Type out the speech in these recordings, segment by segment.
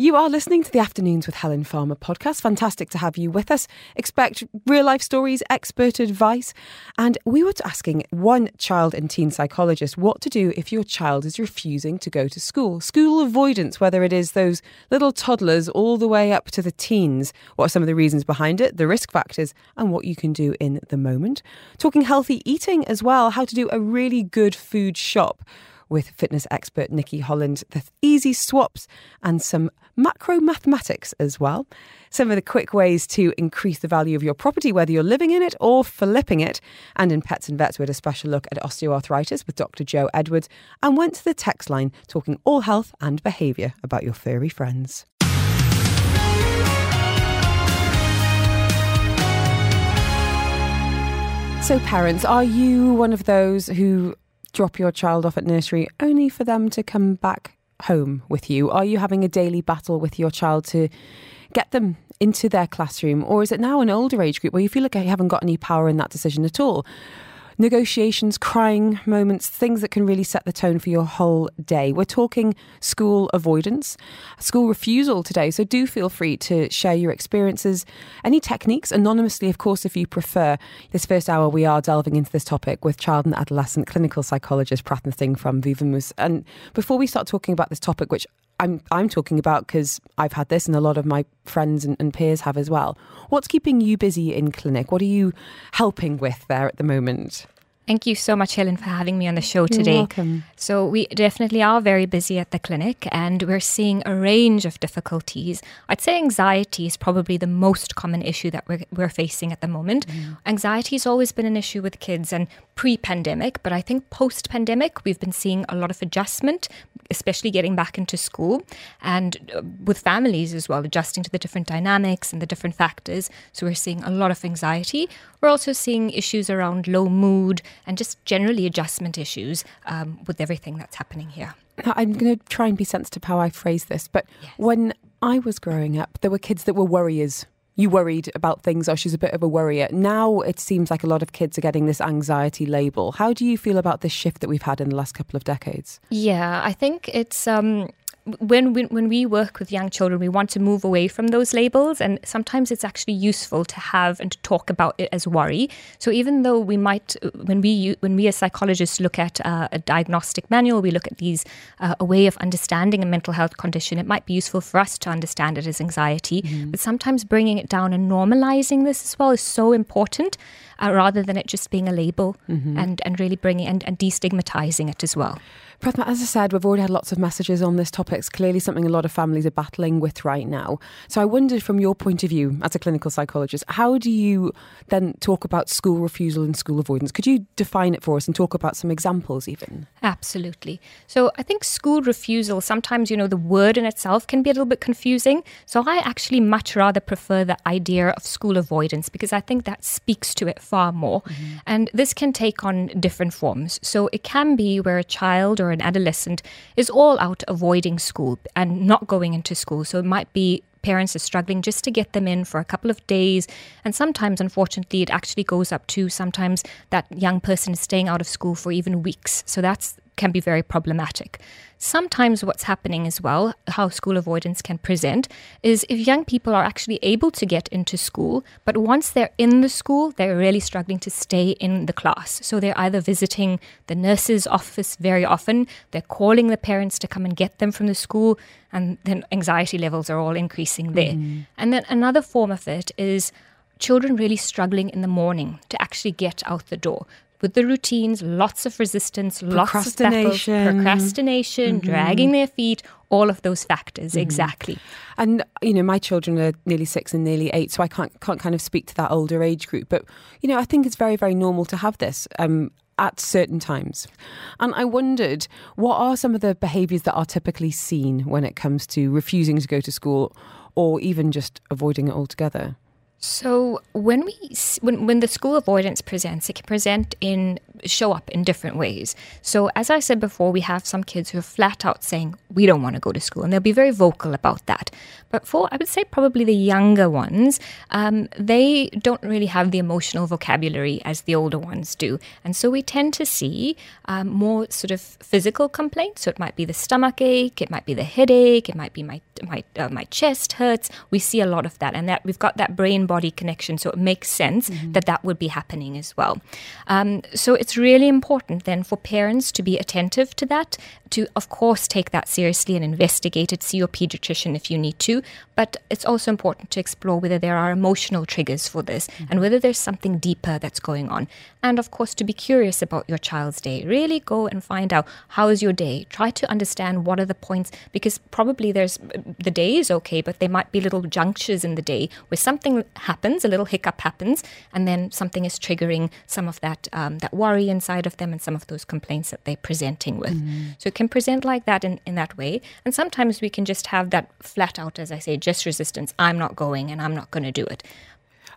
You are listening to the Afternoons with Helen Farmer podcast. Fantastic to have you with us. Expect real life stories, expert advice. And we were asking one child and teen psychologist what to do if your child is refusing to go to school. School avoidance, whether it is those little toddlers all the way up to the teens. What are some of the reasons behind it, the risk factors, and what you can do in the moment? Talking healthy eating as well, how to do a really good food shop with fitness expert Nikki Holland, the easy swaps and some macro mathematics as well. Some of the quick ways to increase the value of your property, whether you're living in it or flipping it. And in Pets and Vets, we had a special look at osteoarthritis with Dr. Joe Edwards and went to the text line talking all health and behaviour about your furry friends. So, parents, are you one of those who drop your child off at nursery only for them to come back home with you? Are you having a daily battle with your child to get them into their classroom? Or is it now an older age group where you feel like you haven't got any power in that decision at all? Negotiations, crying moments, things that can really set the tone for your whole day. We're talking school avoidance, school refusal today. So do feel free to share your experiences, any techniques, anonymously, of course, if you prefer. This first hour, we are delving into this topic with child and adolescent clinical psychologist Prathna Singh from Vivamus. And before we start talking about this topic, which I'm I'm talking about because I've had this and a lot of my friends and, and, peers have as well. What's keeping you busy in clinic? What are you helping with there at the moment? Thank you so much, Helen, for having me on the show today. You're welcome. So, we definitely are very busy at the clinic and we're seeing a range of difficulties. I'd say anxiety is probably the most common issue that we're, we're facing at the moment. Mm. Anxiety has always been an issue with kids and pre pandemic, but I think post pandemic, we've been seeing a lot of adjustment, especially getting back into school and uh, with families as well, adjusting to the different dynamics and the different factors. So, we're seeing a lot of anxiety. We're also seeing issues around low mood and just generally adjustment issues um, with everything that's happening here. Now, I'm going to try and be sensitive how I phrase this, but yes. when I was growing up, there were kids that were worriers. You worried about things, or she's a bit of a worrier. Now it seems like a lot of kids are getting this anxiety label. How do you feel about this shift that we've had in the last couple of decades? Yeah, I think it's. Um, when, when when we work with young children, we want to move away from those labels, and sometimes it's actually useful to have and to talk about it as worry. So even though we might, when we when we as psychologists look at uh, a diagnostic manual, we look at these uh, a way of understanding a mental health condition. It might be useful for us to understand it as anxiety, mm-hmm. but sometimes bringing it down and normalizing this as well is so important, uh, rather than it just being a label, mm-hmm. and and really bringing and, and destigmatizing it as well. Prathna, as I said, we've already had lots of messages on this topic. It's clearly something a lot of families are battling with right now. So I wondered, from your point of view as a clinical psychologist, how do you then talk about school refusal and school avoidance? Could you define it for us and talk about some examples even? Absolutely. So I think school refusal, sometimes, you know, the word in itself can be a little bit confusing. So I actually much rather prefer the idea of school avoidance because I think that speaks to it far more. Mm-hmm. And this can take on different forms. So it can be where a child or or an adolescent is all out avoiding school and not going into school. So it might be parents are struggling just to get them in for a couple of days. And sometimes, unfortunately, it actually goes up to sometimes that young person is staying out of school for even weeks. So that's can be very problematic. Sometimes, what's happening as well, how school avoidance can present, is if young people are actually able to get into school, but once they're in the school, they're really struggling to stay in the class. So they're either visiting the nurse's office very often, they're calling the parents to come and get them from the school, and then anxiety levels are all increasing there. Mm. And then another form of it is children really struggling in the morning to actually get out the door with the routines, lots of resistance, lots of procrastination, procrastination, mm-hmm. dragging their feet, all of those factors mm-hmm. exactly. And you know, my children are nearly six and nearly eight, so I can't can't kind of speak to that older age group. But you know, I think it's very very normal to have this. Um, at certain times. And I wondered what are some of the behaviours that are typically seen when it comes to refusing to go to school or even just avoiding it altogether? So when we when when the school avoidance presents, it can present in show up in different ways. So as I said before, we have some kids who are flat out saying we don't want to go to school, and they'll be very vocal about that. But for I would say probably the younger ones, um, they don't really have the emotional vocabulary as the older ones do, and so we tend to see um, more sort of physical complaints. So it might be the stomach ache, it might be the headache, it might be my my uh, my chest hurts. We see a lot of that, and that we've got that brain body connection, so it makes sense that that would be happening as well. Um, so it's really important then for parents to be attentive to that, to of course take that seriously and investigate it. See your pediatrician if you need to, but it's also important to explore whether there are emotional triggers for this and whether there's something deeper that's going on. And of course, to be curious about your child's day. Really go and find out how is your day. Try to understand what are the points because probably there's the day is okay, but there might be little junctures in the day where something happens, a little hiccup happens, and then something is triggering some of that um, that worry inside of them and some of those complaints that they're presenting with. So it can present like that in, in that way. And sometimes we can just have that flat out, as I say, just resistance. I'm not going and I'm not going to do it.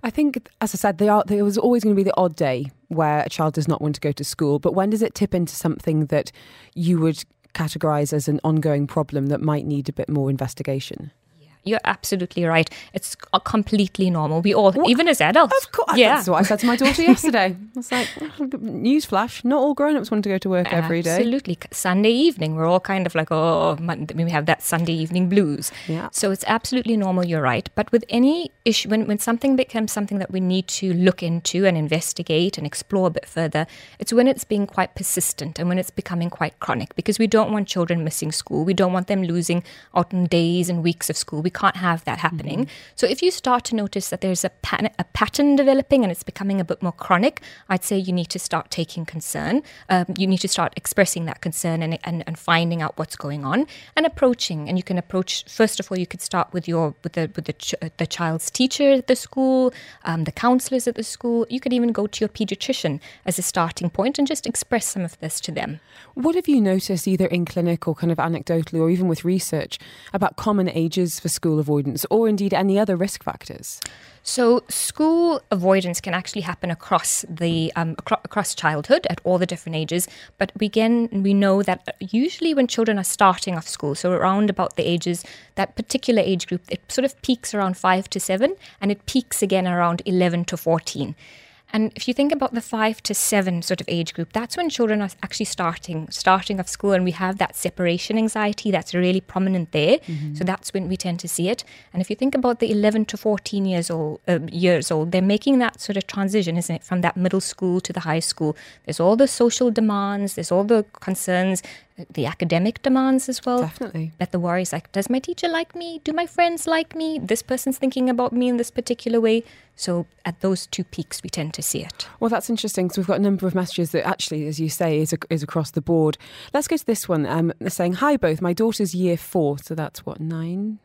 I think, as I said, are, there was always going to be the odd day where a child does not want to go to school. But when does it tip into something that you would categorise as an ongoing problem that might need a bit more investation? You're absolutely right. It's uh, completely normal. We all, even as adults. Of course, Yeah. that's what I said to my daughter yesterday. I was like, newsflash, not all grown-ups want to go to work every day. Absolutely. Sunday evening, we're all kind of like, oh, we have that Sunday evening blues. Yeah. So it's absolutely normal, you're right. But with any issue, when, when something becomes something that we need to look into and investigate and explore a bit further, it's when it's being quite persistent and when it's becoming quite chronic because we don't want children missing school. We don't want them losing out on days and weeks of school. We can't have that happening. So if you start to notice that there's a, pan- a pattern developing and it's becoming a bit more chronic, I'd say you need to start taking concern. Um, you need to start expressing that concern and, and, and finding out what's going on and approaching. And you can approach first of all. You could start with your with the with the, ch- uh, the child's teacher at the school, um, the counselors at the school. You could even go to your pediatrician as a starting point and just express some of this to them. What have you noticed, either in clinic or kind of anecdotally, or even with research, about common ages for school avoidance, or indeed any other risk factors? So, school avoidance can actually happen across the um, acro- across childhood at all the different ages. But we again we know that usually when children are starting off school, so around about the ages that particular age group, it sort of peaks around five to seven, and it peaks again around eleven to fourteen. And if you think about the five to seven sort of age group, that's when children are actually starting starting off school, and we have that separation anxiety that's really prominent there. So that's when we tend to see it. And if you think about the 11 to 14 years old uh, years old, they're making that sort of transition, isn't it, from that middle school to the high school. There's all the social demands, there's all the concerns, the academic demands as well. Definitely. That the worries like, does my teacher like me? Do my friends like me? This person's thinking about me in this particular way. So at those two peaks, we tend to see it. Well, that's interesting. So we've got a number of messages that actually, as you say, is, is across the board. Let's go to this one. Um, saying, "Hi, both. My daughter's year four, so that's what nine."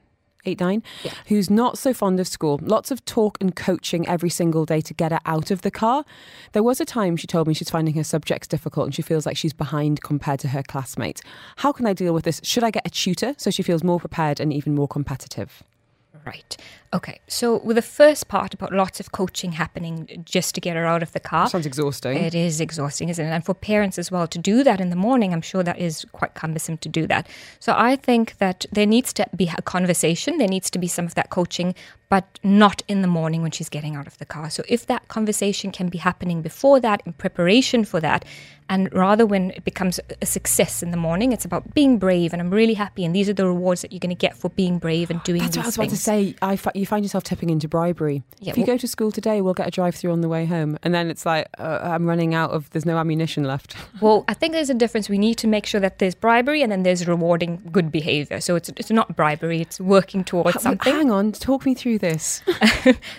Eight, nine, Yeah. who's not so fond of school. Lots of talk and coaching every single day to get her out of the car. There was a time she told me she's finding her subjects difficult and she feels like she's behind compared to her classmates. How can I deal with this? Should I get a tutor so she feels more prepared and even more competitive? Right. Okay. So with the first part about lots of coaching happening just to get her out of the car. Sounds exhausting. It is exhausting, isn't it? And for parents as well to do that in the morning, I'm sure that is quite cumbersome to do that. So I think that there needs to be a conversation. There needs to be some of that coaching, but not in the morning when she's getting out of the car. So if that conversation can be happening before that, in preparation for that, and rather when it becomes a success in the morning, it's about being brave. And I'm really happy. And these are the rewards that you're going to get for being brave and doing That's what I was about to say. I fi- you find yourself tipping into bribery. Yeah, if you well- go to school today, we'll get a drive-through on the way home, and then it's like uh, I'm running out of. There's no ammunition left. Well, I think there's a difference. We need to make sure that there's bribery and then there's rewarding good behavior. So it's it's not bribery; it's working towards something. Hang on, talk me through this.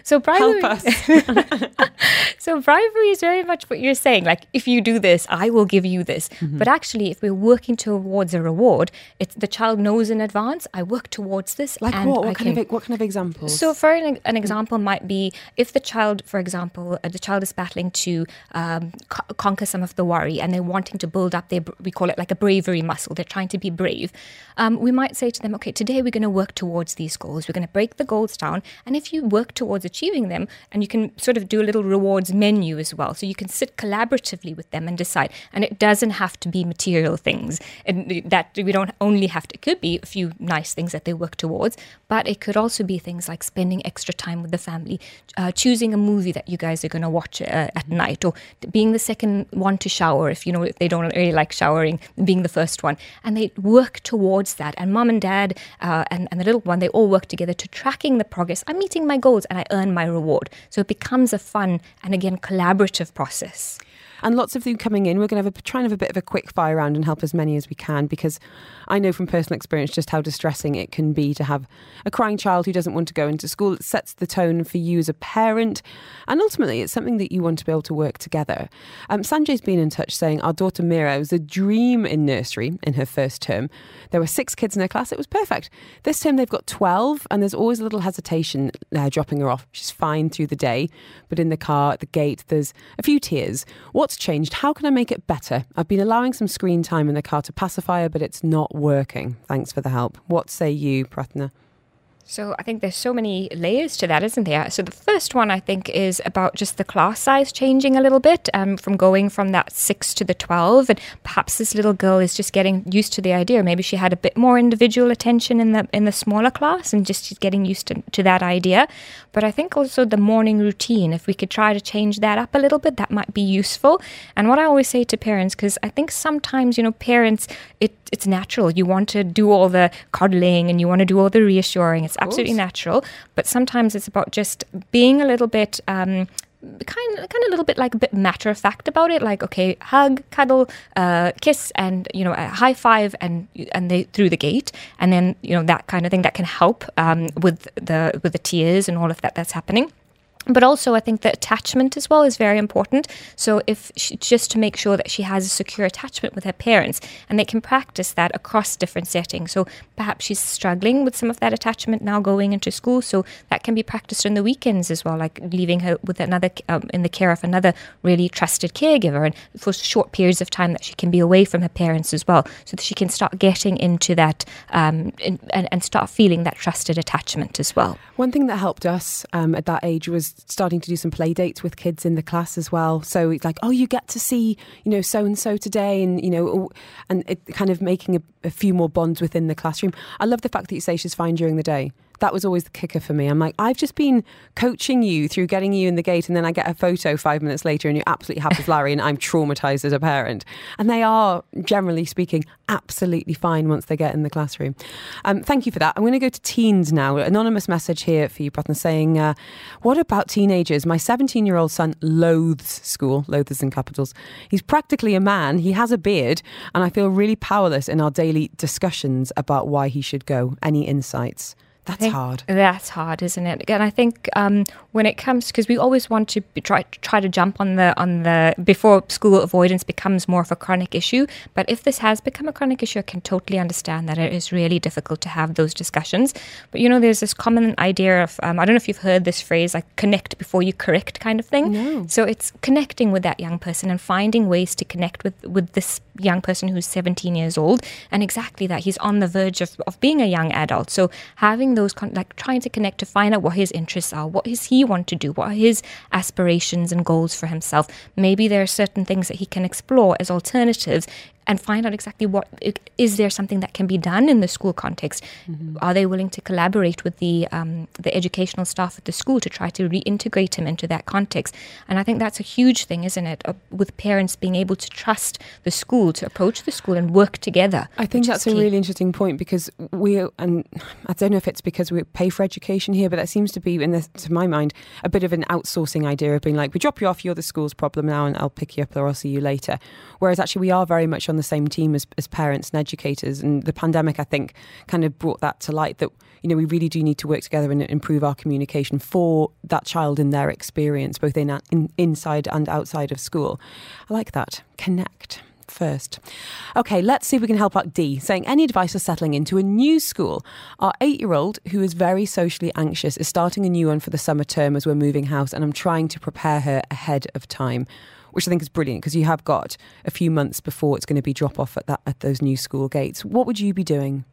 So bribery, Help us. so bribery is very much what you're saying. Like, if you do this, I will give you this. Mm-hmm. But actually, if we're working towards a reward, it's the child knows in advance. I work towards this. Like and what? I What kind can- of what kind of examples? So, for an, an example, might be if the child, for example, uh, the child is battling to um, co- conquer some of the worry and they're wanting to build up their, we call it like a bravery muscle, they're trying to be brave. Um, we might say to them, okay, today we're going to work towards these goals. We're going to break the goals down And if you work towards achieving them, and you can sort of do a little rewards menu as well. So you can sit collaboratively with them and decide. And it doesn't have to be material things. And that we don't only have to, it could be a few nice things that they work towards, but it could also be things like spending extra time with the family, uh, choosing a movie that you guys are going to watch uh, at night, or being the second one to shower if you know if they don't really like showering, being the first one. And they work towards that. And mom and dad uh, and, and the little one, they all work together to tracking the progress. I'm meeting my goals and I earn my reward. So it becomes a fun and again collaborative process and lots of you coming in. We're going to have a, try and have a bit of a quick fire round and help as many as we can because I know from personal experience just how distressing it can be to have a crying child who doesn't want to go into school. It sets the tone for you as a parent, and ultimately, it's something that you want to be able to work together. Um, Sanjay's been in touch saying our daughter Mira was a dream in nursery in her first term. There were six kids in her class; it was perfect. This term they've got twelve, and there's always a little hesitation uh, dropping her off. She's fine through the day, but in the car at the gate, there's a few tears. What What's changed? How can I make it better? I've been allowing some screen time in the car to pacify her, but it's not working. Thanks for the help. What say you, Prathna? So I think there's so many layers to that, isn't there? So the first one I think is about just the class size changing a little bit, um, from going from that six to the twelve, and perhaps this little girl is just getting used to the idea. Maybe she had a bit more individual attention in the in the smaller class, and just she's getting used to, to that idea. But I think also the morning routine, if we could try to change that up a little bit, that might be useful. And what I always say to parents, because I think sometimes you know parents, it it's natural. You want to do all the coddling and you want to do all the reassuring. It's absolutely natural. But sometimes it's about just being a little bit. Um, kind of, kind of a little bit like a bit matter of fact about it like okay hug cuddle uh, kiss and you know a high five and and they through the gate and then you know that kind of thing that can help um, with the with the tears and all of that that's happening but also i think the attachment as well is very important. So if she, just to make sure that she has a secure attachment with her parents and they can practice that across different settings. So perhaps she's struggling with some of that attachment now going into school. So that can be practiced on the weekends as well like leaving her with another um, in the care of another really trusted caregiver and for short periods of time that she can be away from her parents as well so that she can start getting into that um, in, and, and, start feeling that trusted attachment as well. One thing that helped us um, at that age was starting to do some play dates with kids in the class as well. So it's like, oh, you get to see, you know, so and so today, and you know, oh, and it kind of making a, a few more bonds within the classroom. I love the fact that you say she's fine during the day that was always the kicker for me. I'm like, I've just been coaching you through getting you in the gate, and then I get a photo five minutes later, and you're absolutely happy as Larry, and I'm traumatized as a parent. And they are, generally speaking, absolutely fine once they get in the classroom. Um, thank you for that. I'm going to go to teens now. Anonymous message here for you, Prathna, saying, uh, What about teenagers? My 17 year old son loathes school, loathes in capitals. He's practically a man, he has a beard, and I feel really powerless in our daily discussions about why he should go. Any insights? That's hard. That's hard, isn't it? And I think um, when it comes because we always want to be, try try to jump on the on the before school avoidance becomes more of a chronic issue. But if this has become a chronic issue, I can totally understand that it is really difficult to have those discussions. But you know, there's this common idea of um, I don't know if you've heard this phrase like connect before you correct kind of thing. No. So it's connecting with that young person and finding ways to connect with with this young person who's 17 years old and exactly that he's on the verge of, of being a young adult. So having those con- like trying to connect to find out what his interests are, what does he want to do, what are his aspirations and goals for himself. Maybe there are certain things that he can explore as alternatives and find out exactly what is there something that can be done in the school context. Mm-hmm. Are they willing to collaborate with the um, the educational staff at the school to try to reintegrate him into that context? And I think that's a huge thing, isn't it? Uh, with parents being able to trust the school to approach the school and work together. I think that's a really interesting point because we and I don't know if it's because we pay for education here, but that seems to be, in this, to my mind, a bit of an outsourcing idea of being like, we drop you off, you're the school's problem now, and I'll pick you up or I'll see you later. Whereas actually, we are very much on the same team as, as parents and educators. And the pandemic, I think, kind of brought that to light that, you know, we really do need to work together and improve our communication for that child in their experience, both in, in inside and outside of school. I like that. Connect first. Okay, let's see if we can help out D, saying any advice for settling into a new school. Our eight year old, who is very socially anxious, is starting a new one for the summer term as we're moving house, and I'm trying to prepare her ahead of time which I think is brilliant because you have got a few months before it's going to be drop off at that at those new school gates. What would you be doing?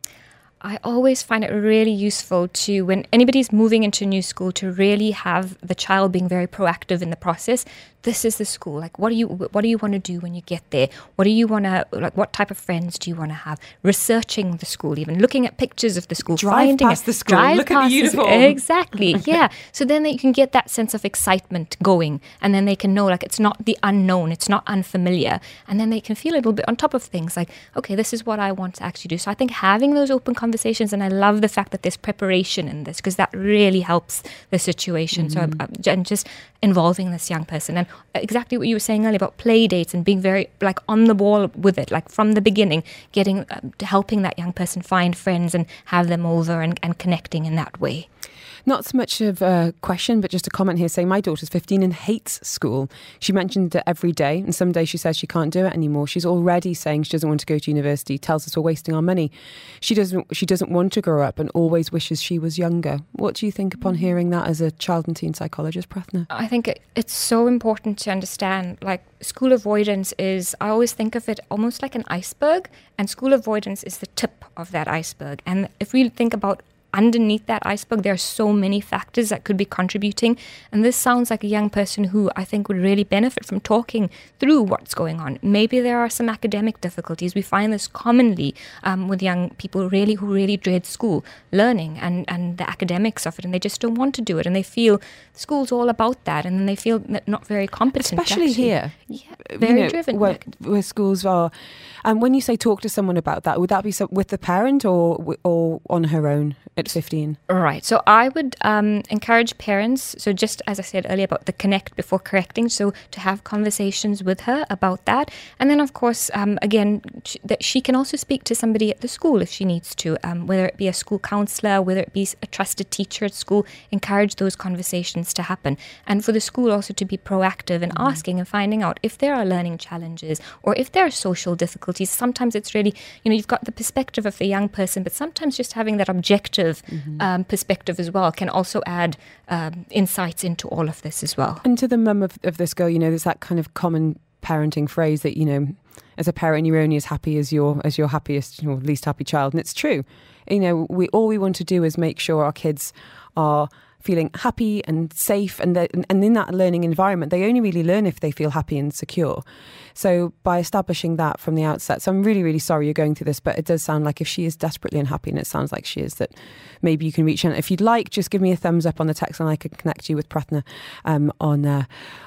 I always find it really useful to, when anybody's moving into a new school, to really have the child being very proactive in the process. This is the school. Like, what do you what do you want to do when you get there? What do you want to like? What type of friends do you want to have? Researching the school, even looking at pictures of the school, Drive finding past it, the school, drive look at the past uniform. Exactly. Yeah. So then they can get that sense of excitement going, and then they can know like it's not the unknown, it's not unfamiliar, and then they can feel a little bit on top of things. Like, okay, this is what I want to actually do. So I think having those open conversations, and I love the fact that there's preparation in this because that really helps the situation. So Mm-hmm. uh, and just involving this young person, and exactly what you were saying earlier about play dates and being very like on the ball with it, like from the beginning, getting um, helping that young person find friends and have them over and, and connecting in that way. Not so much of a question, but just a comment here saying my daughter's 15 and hates school. She mentioned it every day, and some days she says she can't do it anymore. She's already saying she doesn't want to go to university, tells us we're wasting our money. She doesn't she doesn't want to grow up and always wishes she was younger. What do you think upon hearing that as a child and teen psychologist, Prathna? I think it, it's so important to understand like school avoidance is I always think of it almost like an iceberg and school avoidance is the tip of that iceberg. And if we think about underneath that iceberg there are so many factors that could be contributing and this sounds like a young person who I think would really benefit from talking through what's going on maybe there are some academic difficulties we find this commonly um, with young people really who really dread school learning and and the academics of it and they just don't want to do it and they feel school's all about that and then they feel not very competent Especially actually. here. yeah You very know, driven Where, where schools are. And when you say talk to someone about that, would that be some, with the parent or or on her own at 15? Right. So I would um, encourage parents. So just as I said earlier about the connect before correcting. So to have conversations with her about that, and then of course, um, again, sh- that she can also speak to somebody at the school if she needs to, um, whether it be a school counselor, whether it be a trusted teacher at school. Encourage those conversations to happen, and for the school also to be proactive in asking and finding out if there are learning challenges or if there are social difficulties. Sometimes it's really, you know, you've got the perspective of the young person, but sometimes just having that objective um, perspective as well can also add um, insights into all of this as well. And to the mum of, of this girl, you know, there's that kind of common parenting phrase that, you know, as a parent, you're only as happy as your as your happiest or least happy child. And it's true. You know, we all we want to do is make sure our kids are feeling happy and safe and and in that learning environment they only really learn if they feel happy and secure. So by establishing that from the outset so i'm really really sorry you're going through this but it does sound like if she is desperately unhappy and it sounds like she is that maybe you can reach out. If you'd like just give me a thumbs up on the text and i can connect you with prathna um, on uh,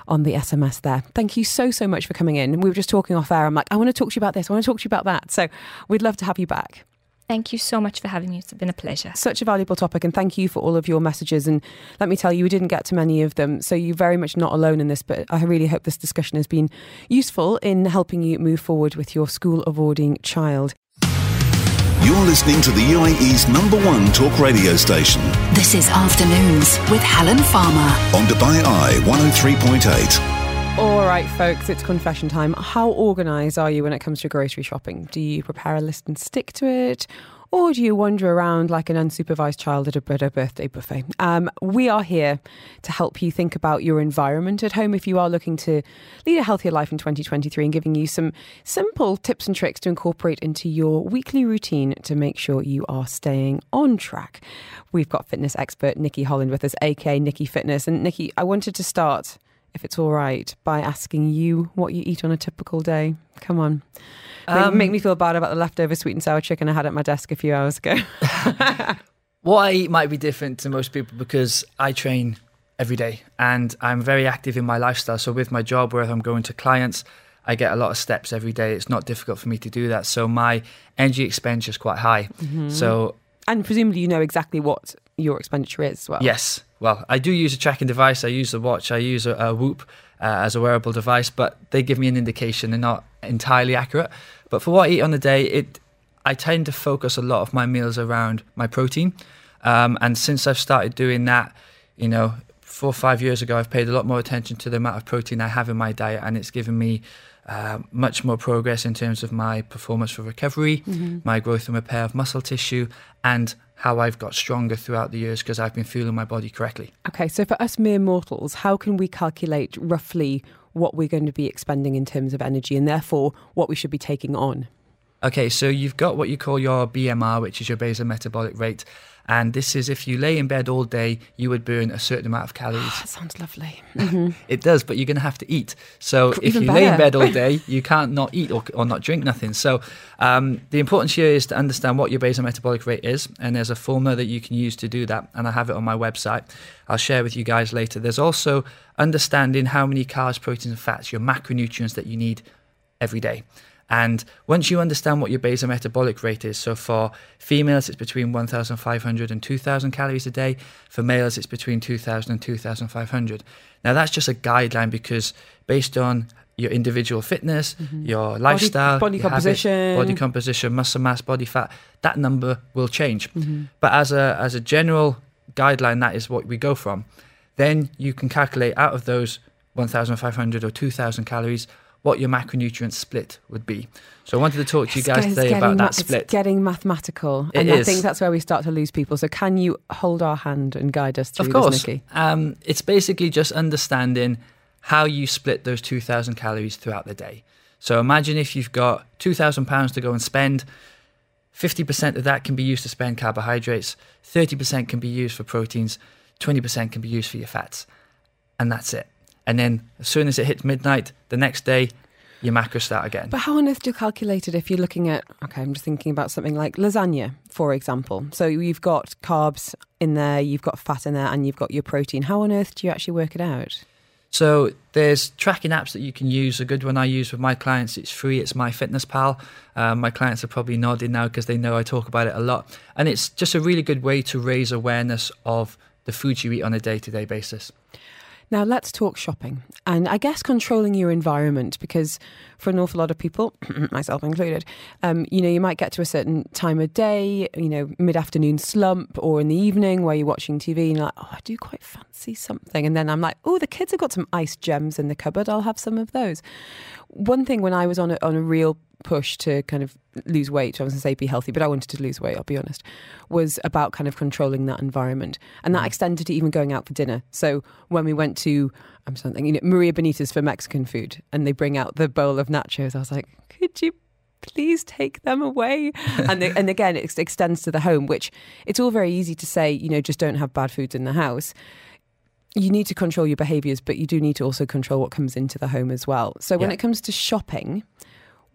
on the sms there. Thank you so so much for coming in. We were just talking off air. I'm like i want to talk to you about this. I want to talk to you about that. So we'd love to have you back Thank you so much for having me. It's been a pleasure. such a valuable topic and thank you for all of your messages and let me tell you we didn't get to many of them so you're very much not alone in this but i really hope this discussion has been useful in helping you move forward with your school avoiding child You're listening to the UAE's number one talk radio station This is Afternoons with Helen Farmer. on Dubai Eye 103.8. all right folks it's confession time how organized are you when it comes to grocery shopping do you prepare a list and stick to it or do you wander around like an unsupervised child at a, at a birthday buffet? Um, we are here to help you think about your environment at home if you are looking to lead a healthier life in 2023 and giving you some simple tips and tricks to incorporate into your weekly routine to make sure you are staying on track. We've got fitness expert Nikki Holland with us, aka Nikki Fitness. And Nikki, I wanted to start, if it's all right, by asking you what you eat on a typical day. Come on. Make, Um, make me feel bad about the leftover sweet and sour chicken I had at my desk a few hours ago. What I eat might be different to most people because I train every day and I'm very active in my lifestyle. So with my job, where I'm going to clients, I get a lot of steps every day. It's not difficult for me to do that. So my energy expenditure is quite high. So and presumably you know exactly what your expenditure is as well. yes, well, I do use a tracking device. I use a watch. I use a, a Whoop uh, as a wearable device, but they give me an indication. They're not entirely accurate. But for what I eat on the day, it I tend to focus a lot of my meals around my protein. Um, and since I've started doing that, you know, four or five years ago, I've paid a lot more attention to the amount of protein I have in my diet, and it's given me uh, much more progress in terms of my performance for recovery, my growth and repair of muscle tissue, and how I've got stronger throughout the years because I've been fueling my body correctly. Okay, so for us mere mortals, how can we calculate roughly what we're going to be expending in terms of energy and therefore what we should be taking on? Okay, so you've got what you call your BMR, which is your basal metabolic rate. And this is if you lay in bed all day, you would burn a certain amount of calories. That sounds lovely. It does, but you're going to have to eat. So if Even you lay in bed all day, you can't not eat or, or not drink nothing. So um, the importance here is to understand what your basal metabolic rate is, and there's a formula that you can use to do that, and I have it on my website. I'll share with you guys later. There's also understanding how many carbs, proteins, and fats, your macronutrients that you need every day. And once you understand what your basal metabolic rate is, so for females it's between 1,500 and 2,000 calories a day. For males it's between 2,000 and 2,500. Now that's just a guideline because based on your individual fitness, mm-hmm. your lifestyle, body your habits, composition. body composition, muscle mass, body fat, that number will change. Mm-hmm. But as a as a general guideline, that is what we go from. Then you can calculate out of those 1,500 or 2,000 calories what your macronutrient split would be. So I wanted to talk to you guys today about that split. It's getting mathematical. It and I think that's where we start to lose people. So can you hold our hand and guide us through Of course. this, Nikki? Um, it's basically just understanding how you split those 2,000 calories throughout the day. So imagine if you've got 2,000 pounds to go and spend, 50% of that can be used to spend carbohydrates, 30% can be used for proteins, 20% can be used for your fats. And that's it. And then as soon as it hits midnight, the next day, your macros start again. But how on earth do you calculate it if you're looking at, okay, I'm just thinking about something like lasagna, for example. So you've got carbs in there, you've got fat in there, and you've got your protein. How on earth do you actually work it out? So there's tracking apps that you can use. A good one I use with my clients, it's free. It's MyFitnessPal. Um, my clients are probably nodding now because they know I talk about it a lot, and it's just a really good way to raise awareness of the food you eat on a day-to-day basis. Now, let's talk shopping and I guess controlling your environment because for an awful lot of people, myself included, um, you know, you might get to a certain time of day, you know, mid afternoon slump or in the evening where you're watching TV and you're like, oh, I do quite fancy something. And then I'm like, oh, the kids have got some ice gems in the cupboard. I'll have some of those. One thing when I was on a, on a real push to kind of lose weight, I was going to say be healthy, but I wanted to lose weight, I'll be honest, was about kind of controlling that environment. And that mm. extended to even going out for dinner. So when we went to, I'm something, you know, Maria Bonita for Mexican food, and they bring out the bowl of nachos, I was like, could you please take them away? and, they, and again, it extends to the home, which it's all very easy to say, you know, just don't have bad foods in the house you need to control your behaviors, but you do need to also control what comes into the home as well. So when Yeah. it comes to shopping,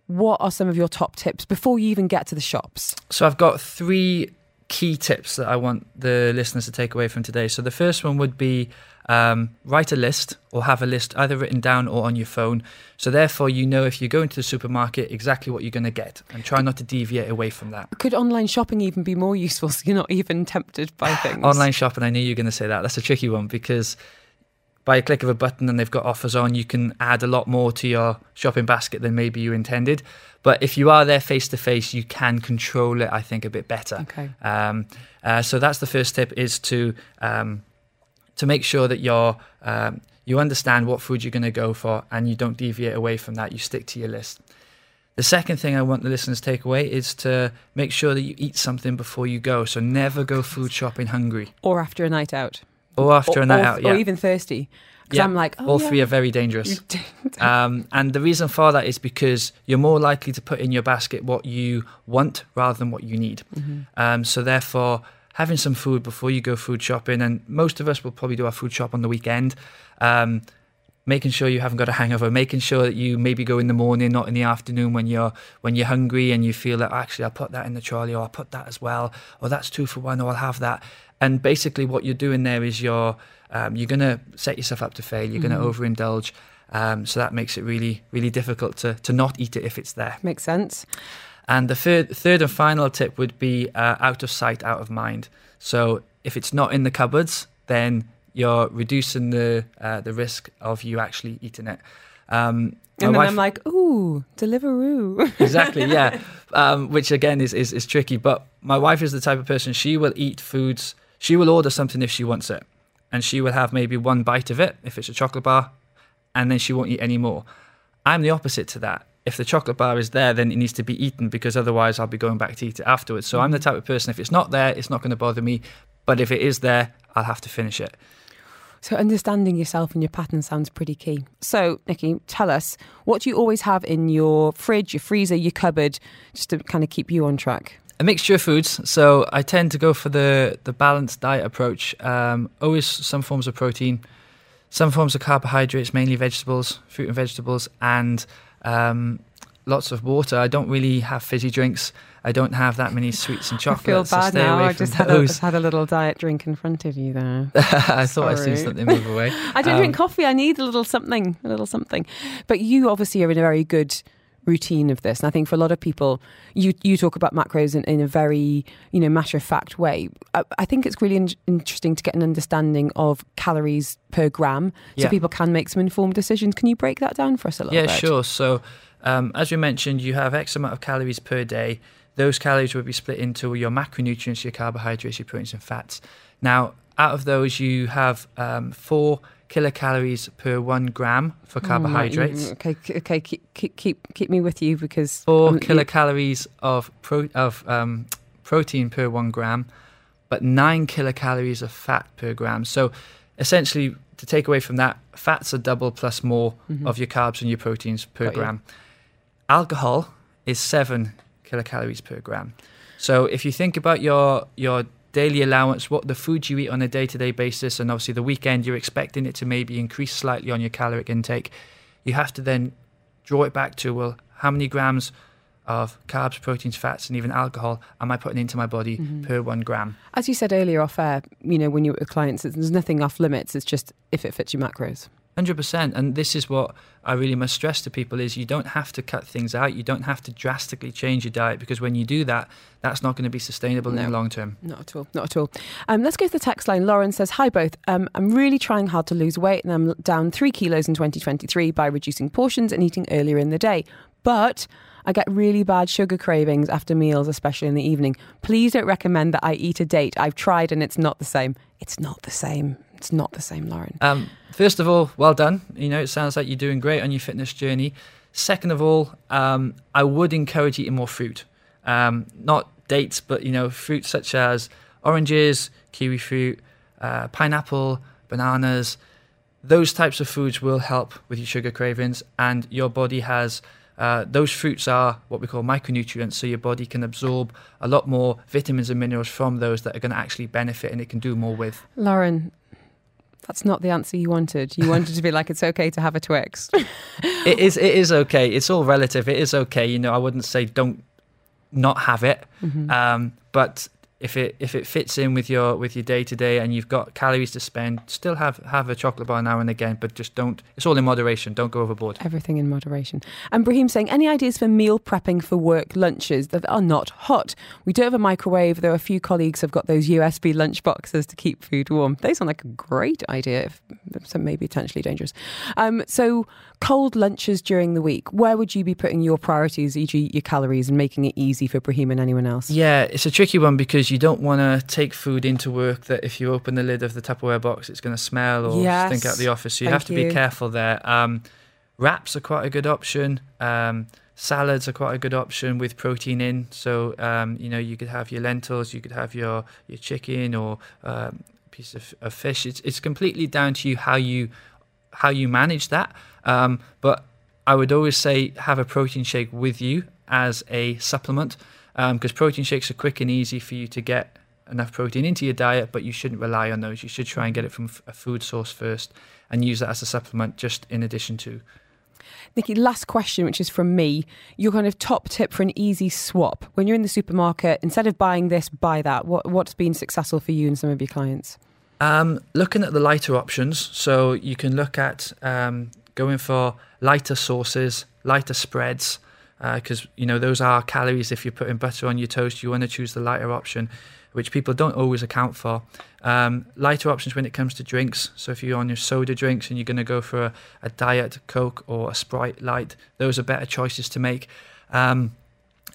what are some of your top tips before you even get to the shops? So I've got three key tips that I want the listeners to take away from today. So the first one would be um, write a list or have a list either written down or on your phone. So therefore, you know if you go into the supermarket exactly what you're going to get, and try not to deviate away from that. Could online shopping even be more useful so you're not even tempted by things? Online shopping, I knew you were going to say that. That's a tricky one because by a click of a button and they've got offers on, you can add a lot more to your shopping basket than maybe you intended. But if you are there face to face, you can control it, I think, a bit better. Okay. Um, uh, so that's the first tip: is to um, to make sure that you're um, you understand what food you're going to go for and you don't deviate away from that. You stick to your list. The second thing I want the listeners to take away is to make sure that you eat something before you go. So never go food shopping hungry Or after a night out. Or after a or, night or, out. Yeah, Or even thirsty. Because Yeah. I'm like, oh, all yeah. three are very dangerous. um, and the reason for that is because you're more likely to put in your basket what you want rather than what you need. Mm-hmm. Um, so therefore, having some food before you go food shopping, and most of us will probably do our food shop on the weekend. Um, making sure you haven't got a hangover, making sure that you maybe go in the morning, not in the afternoon when you're when you're hungry and you feel that actually I'll put that in the trolley or I'll put that as well, or that's two for one, or I'll have that. And basically, what you're doing there is you're um, you're gonna set yourself up to fail. You're gonna overindulge. Um, so that makes it really, really difficult to, to not eat it if it's there. Makes sense. And the third, third and final tip would be uh, out of sight, out of mind. So if it's not in the cupboards, then you're reducing the uh, the risk of you actually eating it. Um, And then wife- I'm like, ooh, Deliveroo. exactly, yeah. Um, which again is, is is tricky. But my wife is the type of person she will eat foods. She will order something if she wants it, and she will have maybe one bite of it if it's a chocolate bar, and then she won't eat any more. I'm the opposite to that. If the chocolate bar is there, then it needs to be eaten because otherwise I'll be going back to eat it afterwards. So I'm the mm-hmm. type of person if it's not there, it's not going to bother me. But if it is there, I'll have to finish it. So understanding yourself and your pattern sounds pretty key. So, Nikki, tell us what do you always have in your fridge, your freezer, your cupboard, just to kind of keep you on track? A mixture of foods. So I tend to go for the the balanced diet approach. Um, always some forms of protein, some forms of carbohydrates, mainly vegetables, fruit and vegetables, and um, lots of water. I don't really have fizzy drinks. I don't have that many sweets and chocolates. I feel bad so now. I just had a, had a, little diet drink in front of you there. I thought I seen something move away. I don't um, drink coffee. I need a little something, a little something. But you obviously are in a very good routine of this. And I think for a lot of people, you you talk about macros in, in a very you know matter of fact way. I, I think it's really in- interesting to get an understanding of calories per gram, so yeah. people can make some informed decisions. Can you break that down for us a little yeah, bit? Yeah, sure. So um, as we mentioned, you have X amount of calories per day. Those calories will be split into your macronutrients, your carbohydrates, your proteins, and fats. Now, out of those, you have um, four kilocalories per one gram for mm, carbohydrates. Mm, okay, okay, keep keep keep, keep me with you because four um, kilocalories of pro, of um, protein per one gram, but nine kilocalories of fat per gram. So, essentially, to take away from that, fats are double plus more mm-hmm. of your carbs and your proteins per Got gram. You alcohol is seven kilocalories per gram. So if you think about your your daily allowance, what the food you eat on a day to day basis, and obviously the weekend you're expecting it to maybe increase slightly on your caloric intake, you have to then draw it back to well, how many grams of carbs, proteins, fats, and even alcohol am I putting into my body mm-hmm. per one gram? As you said earlier off air, you know, when you're with clients, there's nothing off limits. It's just if it fits your macros. Hundred percent, and this is what I really must stress to people: is you don't have to cut things out. You don't have to drastically change your diet because when you do that, that's not going to be sustainable no, in the long term. Not at all. Not at all. Um, let's go to the text line. Lauren says, "Hi both. Um, I'm really trying hard to lose weight, and I'm down three kilos in 2023 by reducing portions and eating earlier in the day, but." I get really bad sugar cravings after meals, especially in the evening. Please don't recommend that I eat a date. I've tried and it's not the same. It's not the same. It's not the same, Lauren. Um, first of all, well done. You know, it sounds like you're doing great on your fitness journey. Second of all, um, I would encourage eating more fruit. Um, not dates, but you know, fruits such as oranges, kiwi fruit, uh, pineapple, bananas. Those types of foods will help with your sugar cravings, and your body has uh, those fruits are what we call micronutrients, so your body can absorb a lot more vitamins and minerals from those that are going to actually benefit and it can do more with. Lauren, that's not the answer you wanted. You wanted to be like, it's okay to have a Twix. it is. It is okay. It's all relative. It is okay. You know, I wouldn't say don't not have it, mm-hmm. um, but if it if it fits in with your with your day to day and you've got calories to spend, still have have a chocolate bar now and again, but just don't. It's all in moderation. Don't go overboard. Everything in moderation. And Brahim saying, any ideas for meal prepping for work lunches that are not hot? We do have a microwave, though. A few colleagues have got those USB lunch boxes to keep food warm. They sound like a great idea, if, so maybe potentially dangerous. Um, so cold lunches during the week. Where would you be putting your priorities, e.g., your calories, and making it easy for Brahim and anyone else? Yeah, it's a tricky one because you don't want to take food into work that if you open the lid of the Tupperware box, it's going to smell or yes. stink out the office. So you Thank have to you. be careful there. Um, wraps are quite a good option. Um, salads are quite a good option with protein in. So um, you know you could have your lentils, you could have your your chicken or um, piece of, of, fish. It's it's completely down to you how you how you manage that. Um, but I would always say have a protein shake with you as a supplement because um, protein shakes are quick and easy for you to get enough protein into your diet, but you shouldn't rely on those. You should try and get it from a food source first and use that as a supplement just in addition to. Nikki, last question, which is from me. Your kind of top tip for an easy swap when you're in the supermarket, instead of buying this, buy that. What, what's been successful for you and some of your clients? Um, looking at the lighter options, so you can look at um, going for lighter sauces, lighter spreads, because uh, you know those are calories. If you're putting butter on your toast, you want to choose the lighter option, which people don't always account for. Um, lighter options when it comes to drinks. So if you're on your soda drinks and you're going to go for a, a, diet Coke or a Sprite Light, those are better choices to make. Um,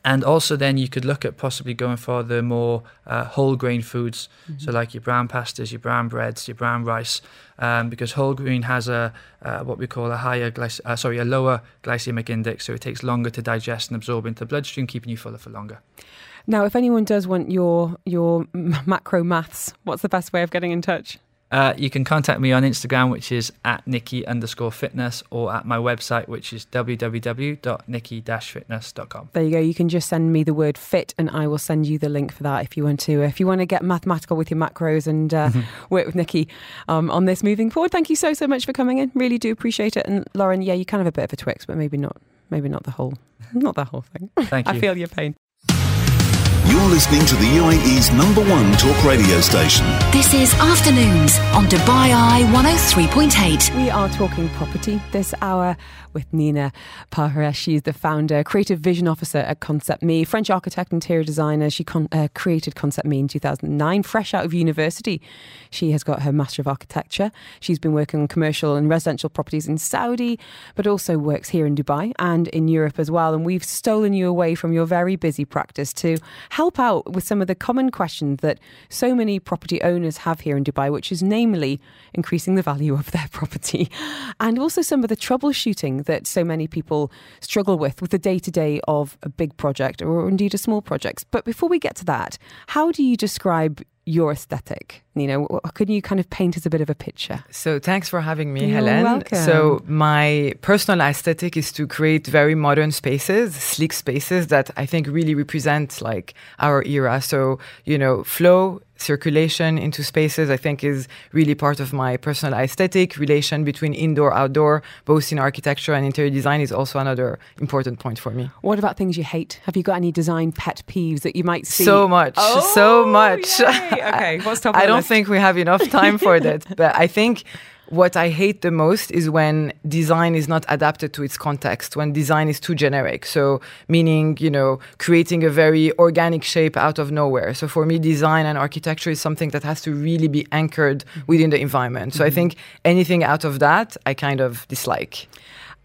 and also, then you could look at possibly going for the more uh, whole grain foods, mm-hmm. so like your brown pastas, your brown breads, your brown rice, um, because whole grain has a uh, what we call a higher glyce- uh, sorry a lower glycemic index, so it takes longer to digest and absorb into the bloodstream, keeping you fuller for longer. Now, if anyone does want your your macro maths, what's the best way of getting in touch? Uh, you can contact me on Instagram, which is at Nikki underscore fitness, or at my website, which is www.nikki-fitness.com. There you go. You can just send me the word fit, and I will send you the link for that if you want to. If you want to get mathematical with your macros and uh, work with Nikki um, on this moving forward. Thank you so so much for coming in. Really do appreciate it. And Lauren, yeah, you kind of a bit of a Twix, but maybe not. Maybe not the whole, not the whole thing. Thank you. I feel your pain. You're listening to the UAE's number one talk radio station. This is Afternoons on Dubai Eye 103.8. We are talking property this hour with Nina Paharesh. She's the founder, creative vision officer at Concept Me, French architect, interior designer. She con- uh, created Concept Me in 2009, fresh out of university. She has got her Master of Architecture. She's been working on commercial and residential properties in Saudi, but also works here in Dubai and in Europe as well. And we've stolen you away from your very busy practice to help out with some of the common questions that so many property owners have here in Dubai, which is namely increasing the value of their property and also some of the troubleshooting that so many people struggle with with the day to day of a big project or indeed a small project. But before we get to that, how do you describe your aesthetic? You know, can you kind of paint us a bit of a picture? So thanks for having me, You're Helen. welcome. So my personal aesthetic is to create very modern spaces, sleek spaces that I think really represent like our era. So, you know, flow, circulation into spaces, I think is really part of my personal aesthetic. Relation between indoor, outdoor, both in architecture and interior design is also another important point for me. What about things you hate? Have you got any design pet peeves that you might see? So much, Oh, so much. yay. Okay, what's top of I don't? Think we have enough time for that. But I think what I hate the most is when design is not adapted to its context, when design is too generic. So, meaning, you know, creating a very organic shape out of nowhere. So, for me, design and architecture is something that has to really be anchored within the environment. So, I think anything out of that, I kind of dislike.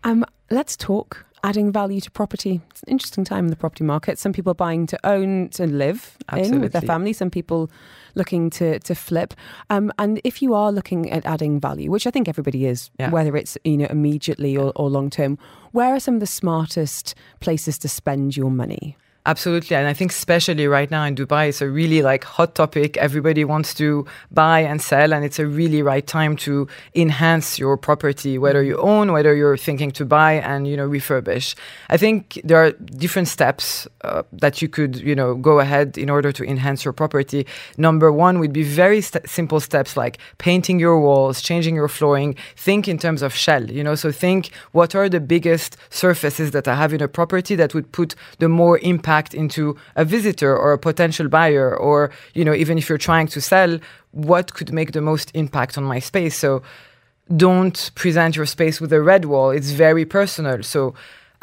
Um, let's talk adding value to property. It's an interesting time in the property market. Some people are buying to own to live in with their family. Some people looking to to flip. Um, and if you are looking at adding value, which I think everybody is, Yeah. whether it's you know immediately or, or long term, where are some of the smartest places to spend your money? Absolutely. And I think especially right now in Dubai, it's a really like hot topic. Everybody wants to buy and sell and it's a really right time to enhance your property, whether you own, whether you're thinking to buy and, you know, refurbish. I think there are different steps uh, that you could, you know, go ahead in order to enhance your property. Number one would be very st- simple steps like painting your walls, changing your flooring. Think in terms of shell, you know, so think what are the biggest surfaces that I have in a property that would put the more impact into a visitor or a potential buyer or you know even if you're trying to sell what could make the most impact on my space? So don't present your space with a red wall. It's very personal. So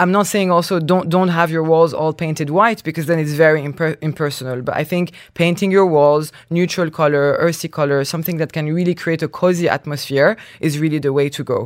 i'm not saying also don't don't have your walls all painted white because then it's very imper- impersonal but i think painting your walls neutral color earthy color something that can really create a cozy atmosphere is really the way to go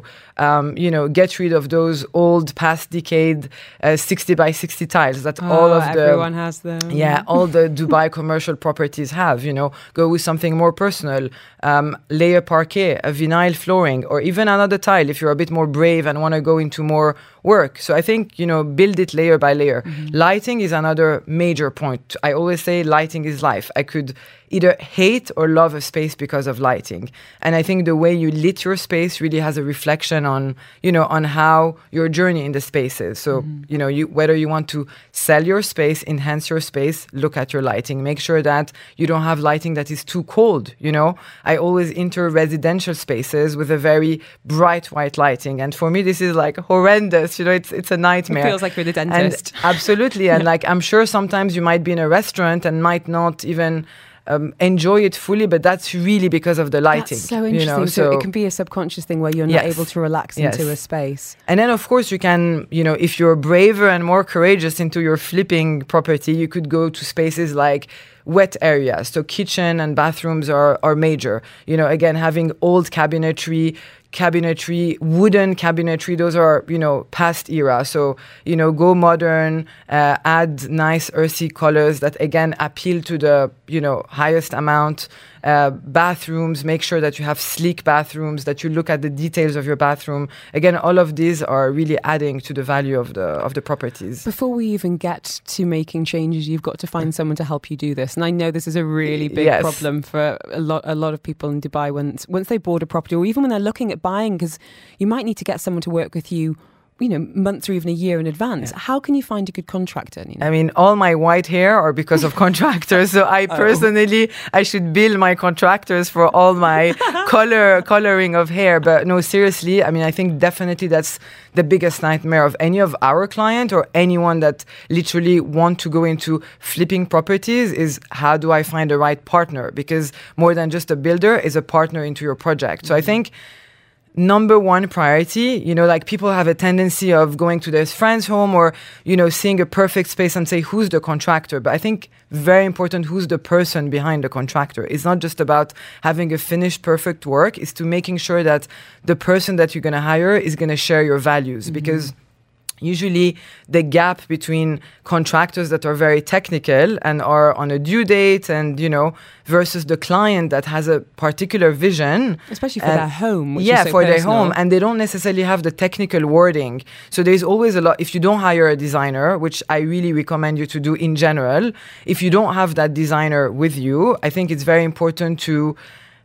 um, you know get rid of those old past decade uh, 60 by 60 tiles that all of the Oh, everyone has them. yeah, all the Dubai commercial properties have, you know, go with something more personal. Um, layer parquet, a vinyl flooring, or even another tile if you're a bit more brave and want to go into more work. So I think, you know, build it layer by layer. Mm-hmm. Lighting is another major point. I always say lighting is life. I could either hate or love a space because of lighting. And I think the way you lit your space really has a reflection on, you know, on how your journey in the space is. So, mm-hmm. you know, you whether you want to sell your space, enhance your space, look at your lighting. Make sure that you don't have lighting that is too cold, you know. I always enter residential spaces with a very bright white lighting. And for me this is like horrendous, you know, it's it's a nightmare. feels like you're the And dentist. absolutely. And like I'm sure sometimes you might be in a restaurant and might not even um, enjoy it fully, but that's really because of the lighting. That's so interesting. You know? so, it can be a subconscious thing where you're not Yes. able to relax Yes. into a space. And then, of course, you can, you know, if you're braver and more courageous into your flipping property, you could go to spaces like wet areas. So kitchen and bathrooms are, are major. You know, again, having old cabinetry, cabinetry, wooden cabinetry, those are, you know, past era. So, you know, go modern, uh, add nice earthy colors that again appeal to the, you know, highest amount uh, bathrooms, make sure that you have sleek bathrooms, that you look at the details of your bathroom. Again, all of these are really adding to the value of the of the properties. Before we even get to making changes, you've got to find someone to help you do this. And I know this is a really big Yes. problem for a lot a lot of people in Dubai once once they bought a property or even when they're looking at buying because you might need to get someone to work with you, you know, months or even a year in advance. How can you find a good contractor? Nina? I mean, all my white hair are because of contractors. So I oh. personally, I should bill my contractors for all my color coloring of hair. But no, seriously, I mean, I think definitely that's the biggest nightmare of any of our client or anyone that literally want to go into flipping properties is how do I find the right partner? Because more than just a builder is a partner into your project. So I mm-hmm. think number one priority. You know like people have a tendency of going to their friend's home or you know seeing a perfect space and say who's the contractor? But i think very important who's the person behind the contractor? It's not just about having a finished perfect work. It's to making sure that the person that you're going to hire is going to share your values mm-hmm. because usually the gap between contractors that are very technical and are on a due date and you know versus the client that has a particular vision. Especially for and- their home. Which yeah is so for their home. And they don't necessarily have the technical wording. So there's always a lot if you don't hire a designer which i really recommend you to do in general if you don't have that designer with you i think it's very important to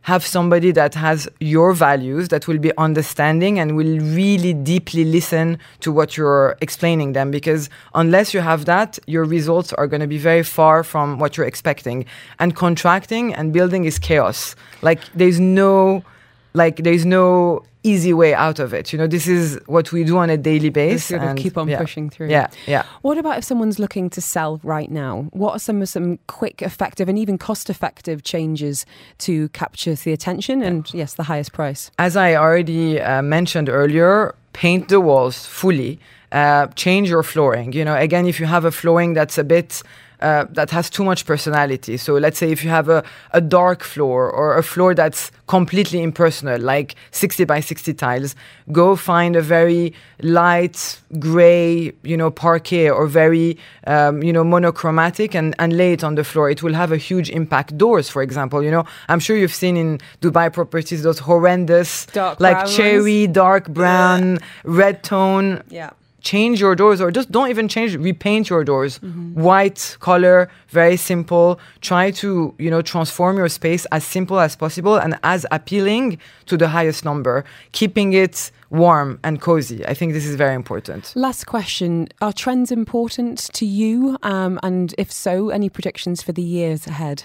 have somebody that has your values that will be understanding and will really deeply listen to what you're explaining them. Because unless you have that your results are going to be very far from what you're expecting. And contracting and building is chaos. Like there's no like there's no easy way out of it you know this is what we do on a daily basis sort of and keep on yeah. pushing through. yeah yeah What about if someone's looking to sell right now? What are some of some quick, effective, and even cost-effective changes to capture the attention and yes, the highest price? as I already uh, mentioned earlier, paint the walls fully. Uh, change your flooring. You know, again, if you have a flooring that's a bit uh, that has too much personality. So let's say if you have a, a dark floor or a floor that's completely impersonal, like 60 by 60 tiles, go find a very light gray, you know, parquet or very, um, you know, monochromatic and, and lay it on the floor. It will have a huge impact. Doors, for example, you know, I'm sure you've seen in Dubai properties those horrendous, Dark like ones. cherry, dark brown, red tone Yeah. Change your doors or just don't even change repaint your doors Mm-hmm. white color very simple try to you know transform your space as simple as possible and as appealing to the highest number keeping it warm and cozy i think this is very important Last question: Are trends important to you? Um, and if so, any predictions for the years ahead?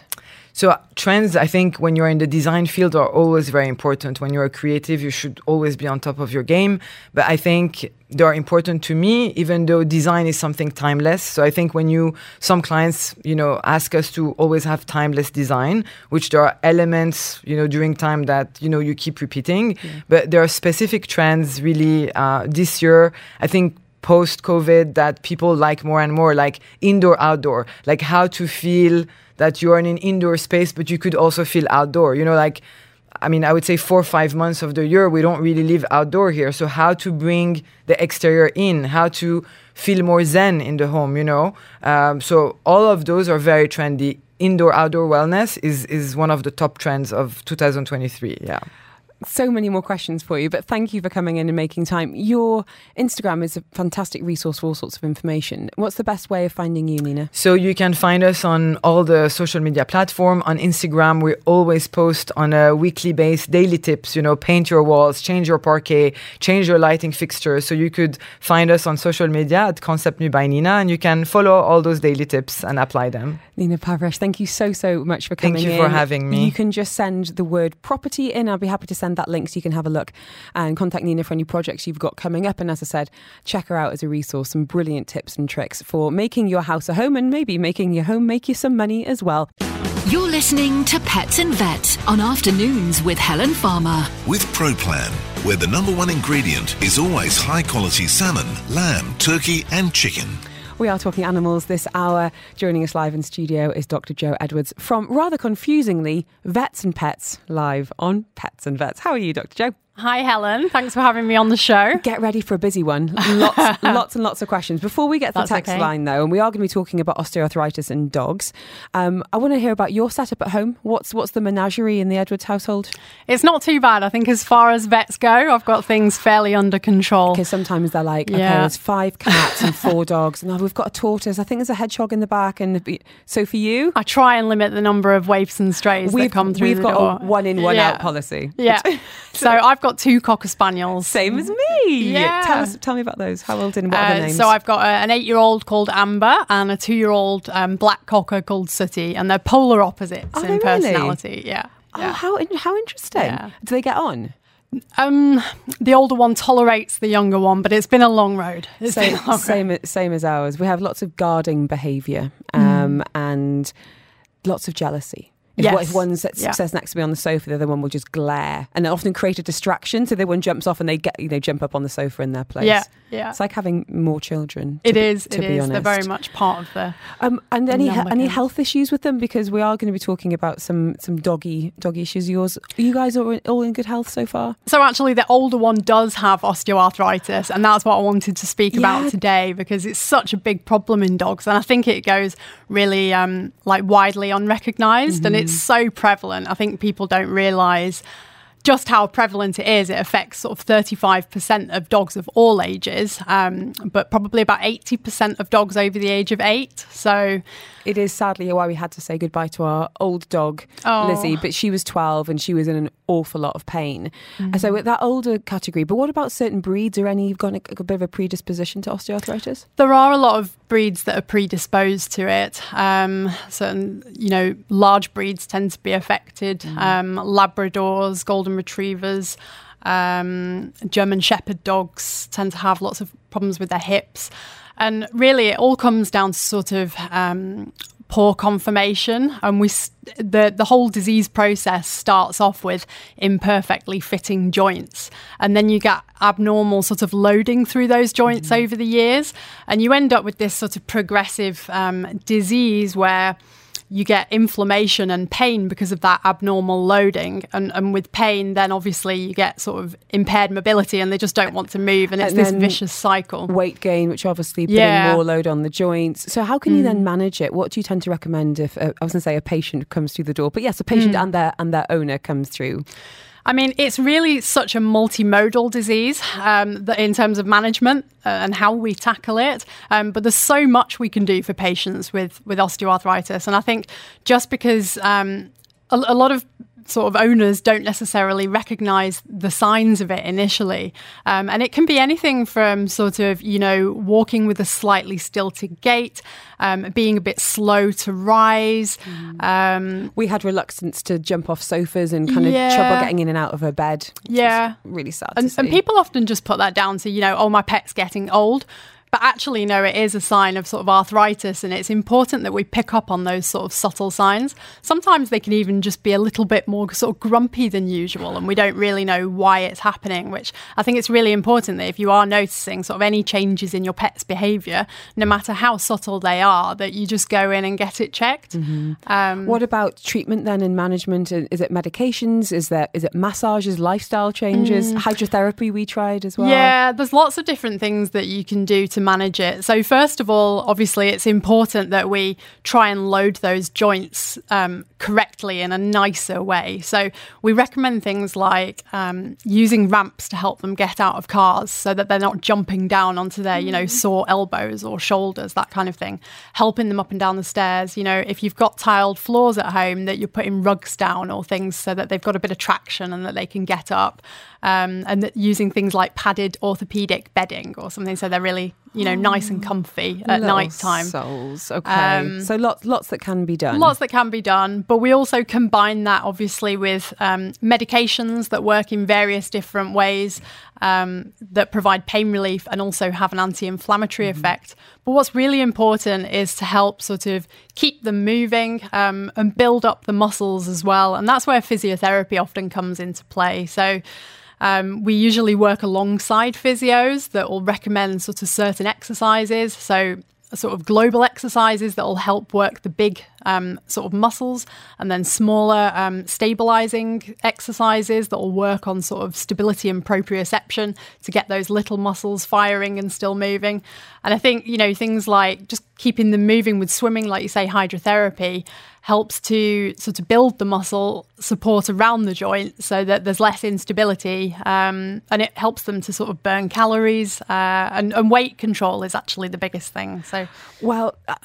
So uh, trends, I think, when you're in the design field, are always very important. When you're a creative, you should always be on top of your game. But I think they are important to me, even though design is something timeless. So I think when you, some clients, you know, ask us to always have timeless design, which there are elements, you know, during time that you know you keep repeating. But there are specific trends, really. Uh, this year, I think post COVID that people like more and more, like indoor outdoor, like how to feel that you are in an indoor space, but you could also feel outdoor. You know, like I mean, I would say four or five months of the year we don't really live outdoor here. So how to bring the exterior in, how to feel more zen in the home, you know. Um, so all of those are very trendy. Indoor outdoor wellness is is one of the top trends of 2023. Yeah. So many more questions for you, but thank you for coming in and making time. Your Instagram is a fantastic resource for all sorts of information. What's the best way of finding you, Nina? So you can find us on all the social media platform. On Instagram, we always post on a weekly base daily tips. You know, paint your walls, change your parquet, change your lighting fixtures. So you could find us on social media at Concept New by Nina, and you can follow all those daily tips and apply them. Nina Pavresh, thank you so, so much for coming Thank you in. for having me. You can just send the word property in. I'll be happy to send that link so you can have a look and contact Nina for any projects you've got coming up. And as I said, check her out as a resource, some brilliant tips and tricks for making your house a home and maybe making your home make you some money as well. You're listening to Pets and Vets on Afternoons with Helen Farmer. With ProPlan, where the number one ingredient is always high quality salmon, lamb, turkey, and chicken. We are talking animals this hour. Joining us live in studio is Dr. Jo Edwards from, rather confusingly, Vets and Pets live on Pets and Vets. How are you, Dr. Jo? Hi, Helen. Thanks for having me on the show. Get ready for a busy one. Lots, lots and lots of questions. Before we get to the text okay. line, though, and we are going to be talking about osteoarthritis in dogs, um, I want to hear about your setup at home. What's what's the menagerie in the Edwards household? It's not too bad. I think as far as vets go, I've got things fairly under control. Because sometimes they're like, okay, Yeah. there's five cats and four dogs, and oh, we've got a tortoise. I think there's a hedgehog in the back. And so for you, I try and limit the number of waifs and strays we've that come through we've got door. a one in one Yeah. out policy. Yeah. so I've got two cocker spaniels. Same as me. Yeah. Tell us, tell me about those. How old and what are Uh, their names? so I've got a, an eight-year-old called Amber and a two-year-old um, black cocker called Sooty, and they're polar opposites Are in they really? personality. Yeah. oh, yeah. how how interesting. Yeah. Do they get on? Um, the older one tolerates the younger one, but it's been a long road. Same, a long road. same, same as ours. We have lots of guarding behaviour Mm. um, and lots of jealousy. If, one- if Yes. one sits, Yeah. sits next to me on the sofa, the other one will just glare, and it often create a distraction. So the one jumps off, and they get you know jump up on the sofa in their place. Yeah, yeah. It's like having more children. It to be- To It be is. honest. They're very much part of the. Um, and any number any health issues with them because we are going to be talking about some some doggy doggy issues. Yours, you guys are all in good health so far. So actually, the older one does have osteoarthritis, and that's what I wanted to speak Yeah. about today because it's such a big problem in dogs, and I think it goes really um, like widely unrecognized, and it's so prevalent. I think people don't realize just how prevalent it is. It affects sort of 35% of dogs of all ages, um, but probably about 80% of dogs over the age of eight. So It is sadly why we had to say goodbye to our old dog, Oh. Lizzie, but she was 12 and she was in an awful lot of pain. And Mm. So, with that older category, but what about certain breeds? Are any you've got a, a bit of a predisposition to osteoarthritis? There are a lot of breeds that are predisposed to it. Um, certain, you know, large breeds tend to be affected. Um, Labradors, Golden Retrievers, um, German Shepherd dogs tend to have lots of problems with their hips. And really, it all comes down to sort of um, poor conformation, and we the the whole disease process starts off with imperfectly fitting joints, and then you get abnormal sort of loading through those joints over the years, and you end up with this sort of progressive um, disease where you get inflammation and pain because of that abnormal loading. And, and with pain, then obviously you get sort of impaired mobility and they just don't want to move. And it's And this vicious cycle. Weight gain, which obviously putting Yeah. Mm. more load on the joints. So, how can you then manage it? What do you tend to recommend if uh, I was going to say a patient comes through the door, but yes, a patient Mm. and their and their owner comes through. I mean, it's really such a multimodal disease um, that in terms of management uh, and how we tackle it. Um, but there's so much we can do for patients with with osteoarthritis, and I think just because um, a, a lot of sort of owners don't necessarily recognize the signs of it initially. Um, and it can be anything from sort of, you know, walking with a slightly stilted gait, um, being a bit slow to rise. Um, We had reluctance to jump off sofas and kind of trouble getting in and out of her bed. yeah. Really sad. to And, and people often just put that down to, you know, oh, my pet's getting old. But actually, no, it is a sign of sort of arthritis, and it's important that we pick up on those sort of subtle signs. Sometimes they can even just be a little bit more sort of grumpy than usual, and we don't really know why it's happening. Which I think it's really important that if you are noticing sort of any changes in your pet's behaviour, no matter how subtle they are, that you just go in and get it checked. Um, What about treatment then and management? Is it medications? Is there is it massages, lifestyle changes, hydrotherapy we tried as well? Mm. Yeah, there's lots of different things that you can do to manage it. So, first of all, obviously, it's important that we try and load those joints um, correctly in a nicer way. So, we recommend things like um, using ramps to help them get out of cars so that they're not jumping down onto their, you know, sore elbows or shoulders, that kind of thing. Helping them up and down the stairs. You know, if you've got tiled floors at home, that you're putting rugs down or things so that they've got a bit of traction and that they can get up. Um, and that using things like padded orthopedic bedding or something so they're really, you know, nice and comfy at night time. Souls. Okay. Um, so lots lots that can be done. Lots that can be done, but we also combine that obviously with um, medications that work in various different ways um, that provide pain relief and also have an anti inflammatory effect. But what's really important is to help sort of keep them moving um, and build up the muscles as well. And that's where physiotherapy often comes into play. So um, we usually work alongside physios that will recommend sort of certain exercises. So sort of global exercises that will help work the big um, sort of muscles, and then smaller um, stabilizing exercises that will work on sort of stability and proprioception to get those little muscles firing and still moving. And I think, you know, things like just keeping them moving with swimming, like you say, hydrotherapy helps to sort of build the muscle support around the joint so that there's less instability um, and it helps them to sort of burn calories uh, and, and, weight control is actually the biggest thing so well uh,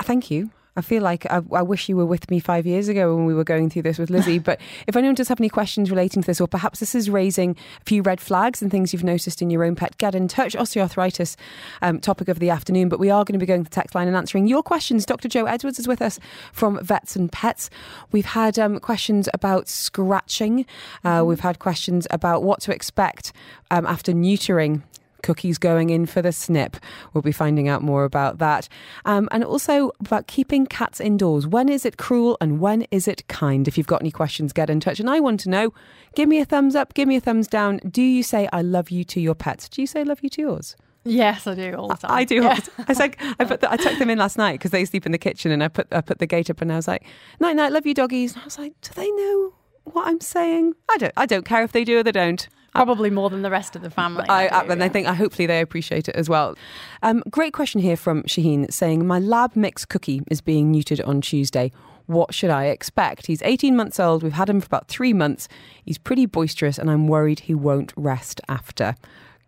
thank you I feel like I, I, wish you were with me five years ago when we were going through this with Lizzie. but if anyone does have any questions relating to this, or perhaps this is raising a few red flags and things you've noticed in your own pet, get in touch. Osteoarthritis, um, topic of the afternoon. But we are going to be going to the text line and answering your questions. Dr. Jo Edwards is with us from Vets and Pets. We've had um, questions about scratching. Uh, mm-hmm. we've had questions about what to expect um, after neutering cookies going in for the snip. We'll be finding out more about that. Um, and also about keeping cats indoors. When is it cruel and when is it kind? If you've got any questions, get in touch. And I want to know give me a thumbs up, give me a thumbs down. Do you say I love you to your pets? Do you say love you to yours? Yes, I do all the time. I do. Yeah. I like, I put the, I took them in last night because they sleep in the kitchen, and I put I put the gate up, and I was like, night night, love you doggies. And I was like, do they know what I'm saying? I don't. I don't care if they do or they don't. Probably more than the rest of the family. I, I, and I think I hopefully they appreciate it as well. Um, great question here from Shaheen saying, My lab mix cookie is being neutered on Tuesday. What should I expect? He's 18 months old. We've had him for about three months. He's pretty boisterous, and I'm worried he won't rest after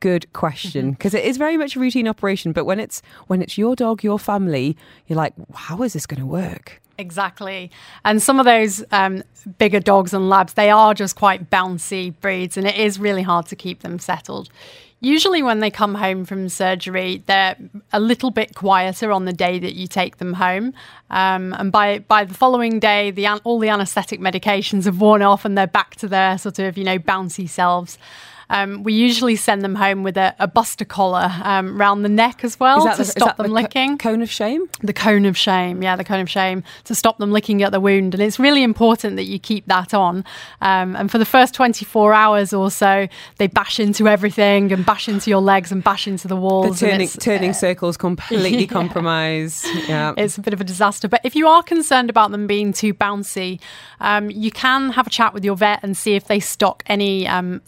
good question because mm-hmm. very much a routine operation but when it's when it's your dog your family you're like how is this going to work Exactly. And some of those um, bigger dogs and labs, they are just quite bouncy breeds, and it is really hard to keep them settled. Usually, when they come home from surgery, they're a little bit quieter on the day that you take them home. Um, and by, by the following day, the, all the anesthetic medications have worn off and they're back to their sort of, you know, bouncy selves. Um, we usually send them home with a, a buster collar um, round the neck as well to the, stop them the licking. cone of shame? The cone of shame, yeah, the cone of shame to stop them licking at the wound. And it's really important that you keep that on. Um, and for the first 24 hours or so, they bash into everything and bash into your legs and bash into the walls. The turning, turning uh, circles completely yeah. compromised. Yeah. It's a bit of a disaster. But if you are concerned about them being too bouncy, um, you can have a chat with your vet and see if they stock any um,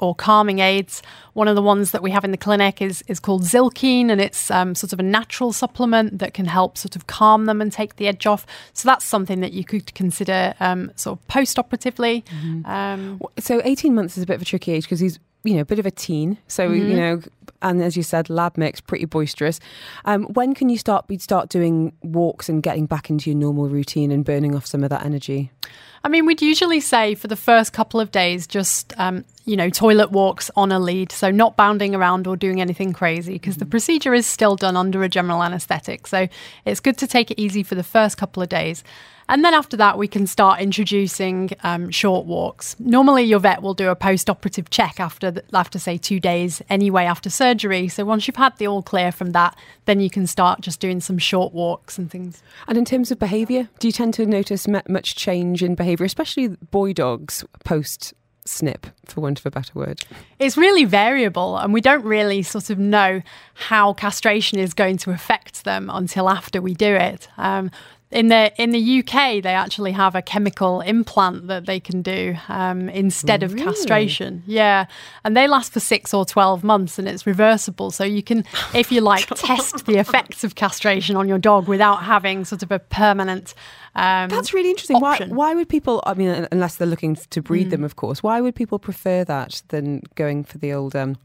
or calming aids. One of the ones that we have in the clinic is, is called Zylkene, and it's um, sort of a natural supplement that can help sort of calm them and take the edge off. So that's something that you could consider um, sort of post operatively. Mm-hmm. Um, so 18 months is a bit of a tricky age because he's you know, a bit of a teen. So, mm-hmm. you know, and as you said, lab mix, pretty boisterous. Um, when can you start start doing walks and getting back into your normal routine and burning off some of that energy? I mean, we'd usually say for the first couple of days, just, um, you know, toilet walks on a lead. So not bounding around or doing anything crazy because mm-hmm. the procedure is still done under a general anaesthetic. So it's good to take it easy for the first couple of days. And then after that, we can start introducing um, short walks. Normally, your vet will do a post operative check after, the, after, say, two days anyway, after surgery. So once you've had the all clear from that, then you can start just doing some short walks and things. And in terms of behaviour, do you tend to notice much change in behaviour, especially boy dogs post snip, for want of a better word? It's really variable, and we don't really sort of know how castration is going to affect them until after we do it. Um, in the in the UK, they actually have a chemical implant that they can do um, instead of castration. Yeah, and they last for six or twelve months, and it's reversible. So you can, if you like, test the effects of castration on your dog without having sort of a permanent. Um, That's really interesting. Why, why would people? I mean, unless they're looking to breed mm. them, of course. Why would people prefer that than going for the old? Um,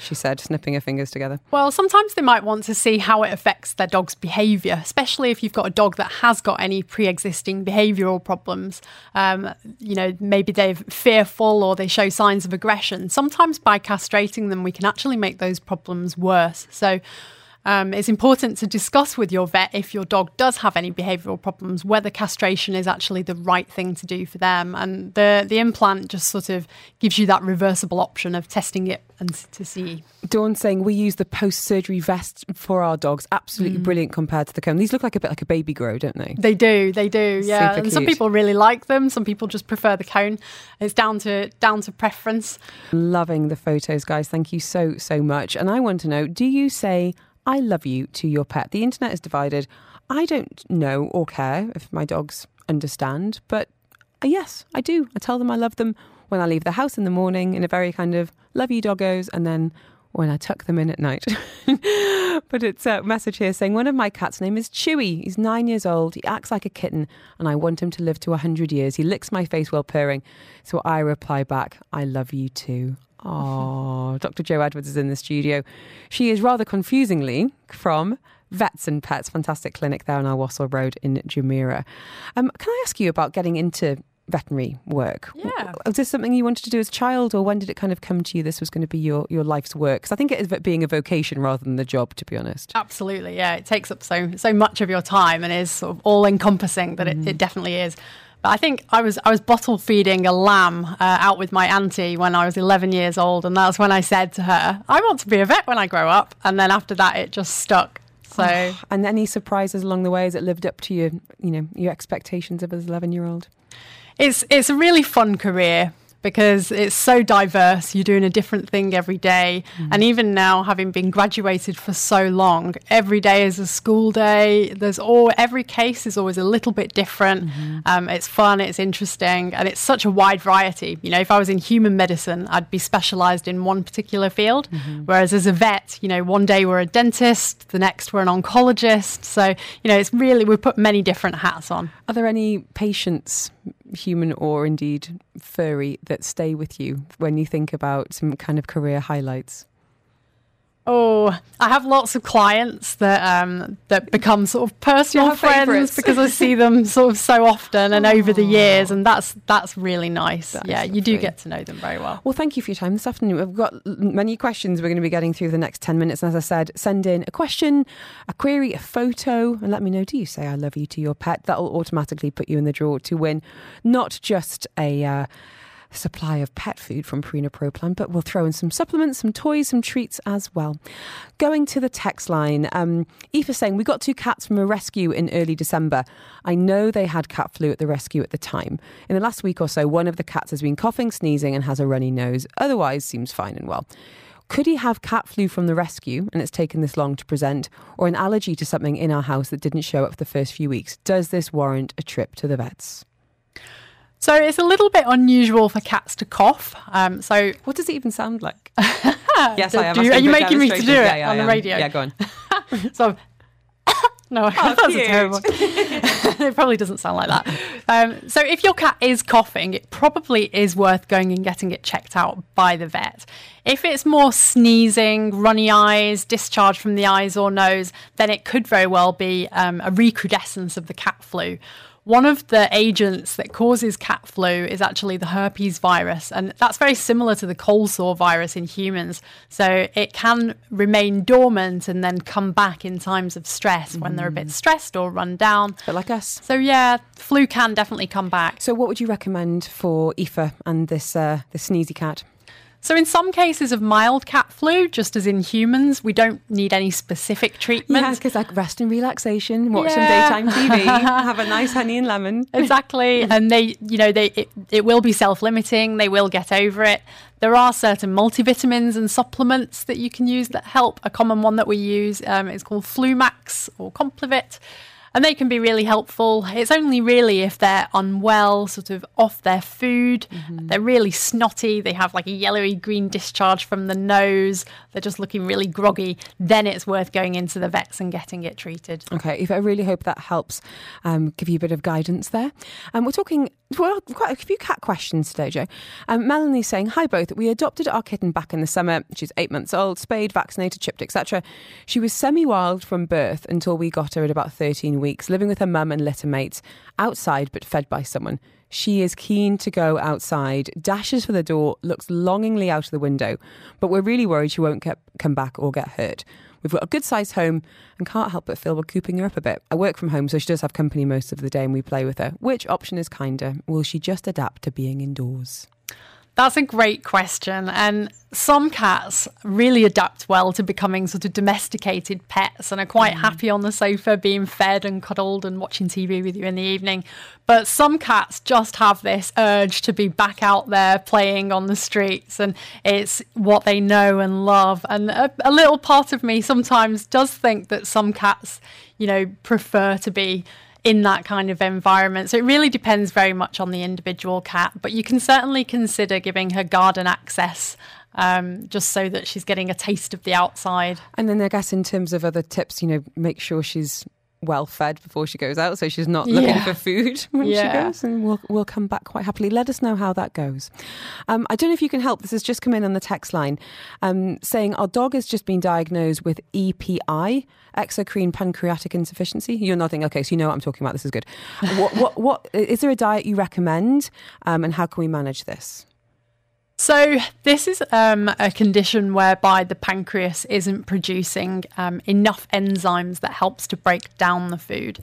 she said, snipping her fingers together. Well, sometimes they might want to see how it affects their dog's behaviour, especially if you've got a dog that has got any pre existing behavioural problems. Um, you know, maybe they're fearful or they show signs of aggression. Sometimes by castrating them, we can actually make those problems worse. So, um, it's important to discuss with your vet if your dog does have any behavioural problems whether castration is actually the right thing to do for them. And the the implant just sort of gives you that reversible option of testing it and to see. Dawn saying we use the post surgery vest for our dogs. Absolutely mm. brilliant compared to the cone. These look like a bit like a baby grow, don't they? They do. They do. Yeah. and some people really like them. Some people just prefer the cone. It's down to down to preference. Loving the photos, guys. Thank you so so much. And I want to know: Do you say? I love you to your pet. The internet is divided. I don't know or care if my dogs understand, but uh, yes, I do. I tell them I love them when I leave the house in the morning in a very kind of love you doggos, and then when I tuck them in at night. but it's a message here saying one of my cats' name is Chewy. He's nine years old. He acts like a kitten, and I want him to live to 100 years. He licks my face while purring. So I reply back, I love you too. Oh, Dr. Jo Edwards is in the studio. She is rather confusingly from Vets and Pets, fantastic clinic there on Al Wasl Road in Jumeirah. Um, can I ask you about getting into veterinary work? Yeah. Was this something you wanted to do as a child, or when did it kind of come to you this was going to be your, your life's work? Because I think it is being a vocation rather than the job, to be honest. Absolutely, yeah. It takes up so so much of your time and is sort of all encompassing that it, it definitely is. But I think I was I was bottle feeding a lamb uh, out with my auntie when I was 11 years old, and that's when I said to her, "I want to be a vet when I grow up." And then after that, it just stuck. So And any surprises along the way? as it lived up to your, you know, your expectations of as an 11 year old? it's it's a really fun career because it's so diverse. You're doing a different thing every day. Mm. and even now, having been graduated for so long, every day is a school day. There's all every case is always a little bit different. Mm-hmm. Um, it's fun, it's interesting, and it's such a wide variety. You know, if I was in human medicine, I'd be specialised in one particular field, mm-hmm. whereas as a vet, you know, one day we're a dentist, the next we're an oncologist. So you know, it's really we put many different hats on. Are there any patients, human or indeed furry, that stay with you when you think about some kind of career highlights? Oh, I have lots of clients that um, that become sort of personal friends favourites? because I see them sort of so often and over the years, and that's that's really nice. That yeah, you do get to know them very well. Well, thank you for your time this afternoon. We've got many questions we're going to be getting through the next 10 minutes. And as I said, send in a question, a query, a photo, and let me know do you say I love you to your pet? That'll automatically put you in the draw to win not just a. Uh, Supply of pet food from Purina Pro Plan, but we'll throw in some supplements, some toys, some treats as well. Going to the text line, um, Aoife saying, We got two cats from a rescue in early December. I know they had cat flu at the rescue at the time. In the last week or so, one of the cats has been coughing, sneezing, and has a runny nose. Otherwise, seems fine and well. Could he have cat flu from the rescue and it's taken this long to present, or an allergy to something in our house that didn't show up for the first few weeks? Does this warrant a trip to the vets? So it's a little bit unusual for cats to cough. Um, so What does it even sound like? yes, I am. do you- are you making me to do it Yeah, yeah, on the radio? Yeah, go on. so no, Oh, that's terrible. it probably doesn't sound like that. Um, so if your cat is coughing, it probably is worth going and getting it checked out by the vet. If it's more sneezing, runny eyes, discharge from the eyes or nose, then it could very well be um, a recrudescence of the cat flu. One of the agents that causes cat flu is actually the herpes virus, and that's very similar to the cold sore virus in humans. So it can remain dormant and then come back in times of stress when they're a bit stressed or run down. But like us. So yeah, flu can definitely come back. So, what would you recommend for Aoife and this uh, this sneezy cat? So in some cases of mild cat flu, just as in humans, we don't need any specific treatment. Yeah, because like rest and relaxation, watch Yeah. some daytime TV, have a nice honey and lemon. exactly and they you know they it, it will be self-limiting they will get over it there are certain multivitamins and supplements that you can use that help a common one that we use um, is called flumax or complivit and they can be really helpful. It's only really if they're unwell sort of off their food. They're really snotty. They have like a yellowy green discharge from the nose. They're just looking really groggy. Then it's worth going into the vets and getting it treated. Okay, Aoife, I really hope that helps um, give you a bit of guidance there. Um, we're talking, well, quite a few cat questions today, Jo. Um, Melanie's saying, Hi both. We adopted our kitten back in the summer. She's eight months old, spayed, vaccinated, chipped, etc. She was semi wild from birth until we got her at about 13 weeks, living with her mum and litter mates, outside but fed by someone. She is keen to go outside, dashes for the door, looks longingly out of the window, but we're really worried she won't get, come back or get hurt. We've got a good sized home and can't help but feel we're cooping her up a bit. I work from home, so she does have company most of the day and we play with her. Which option is kinder? Will she just adapt to being indoors? That's a great question. And some cats really adapt well to becoming sort of domesticated pets and are quite mm. happy on the sofa being fed and cuddled and watching TV with you in the evening. But some cats just have this urge to be back out there playing on the streets and it's what they know and love. And a, a little part of me sometimes does think that some cats, you know, prefer to be in that kind of environment. So it really depends very much on the individual cat, but you can certainly consider giving her garden access. Um, just so that she's getting a taste of the outside. And then I guess in terms of other tips, you know, make sure she's well fed before she goes out, so she's not looking yeah. for food when yeah. she goes, and we'll we'll come back quite happily. Let us know how that goes. Um, I don't know if you can help. This has just come in on the text line, um, saying our dog has just been diagnosed with EPI, exocrine pancreatic insufficiency. You're nodding. Okay, so you know what I'm talking about. This is good. what what what is there a diet you recommend, um, and how can we manage this? So, this is um, a condition whereby the pancreas isn't producing um, enough enzymes that helps to break down the food.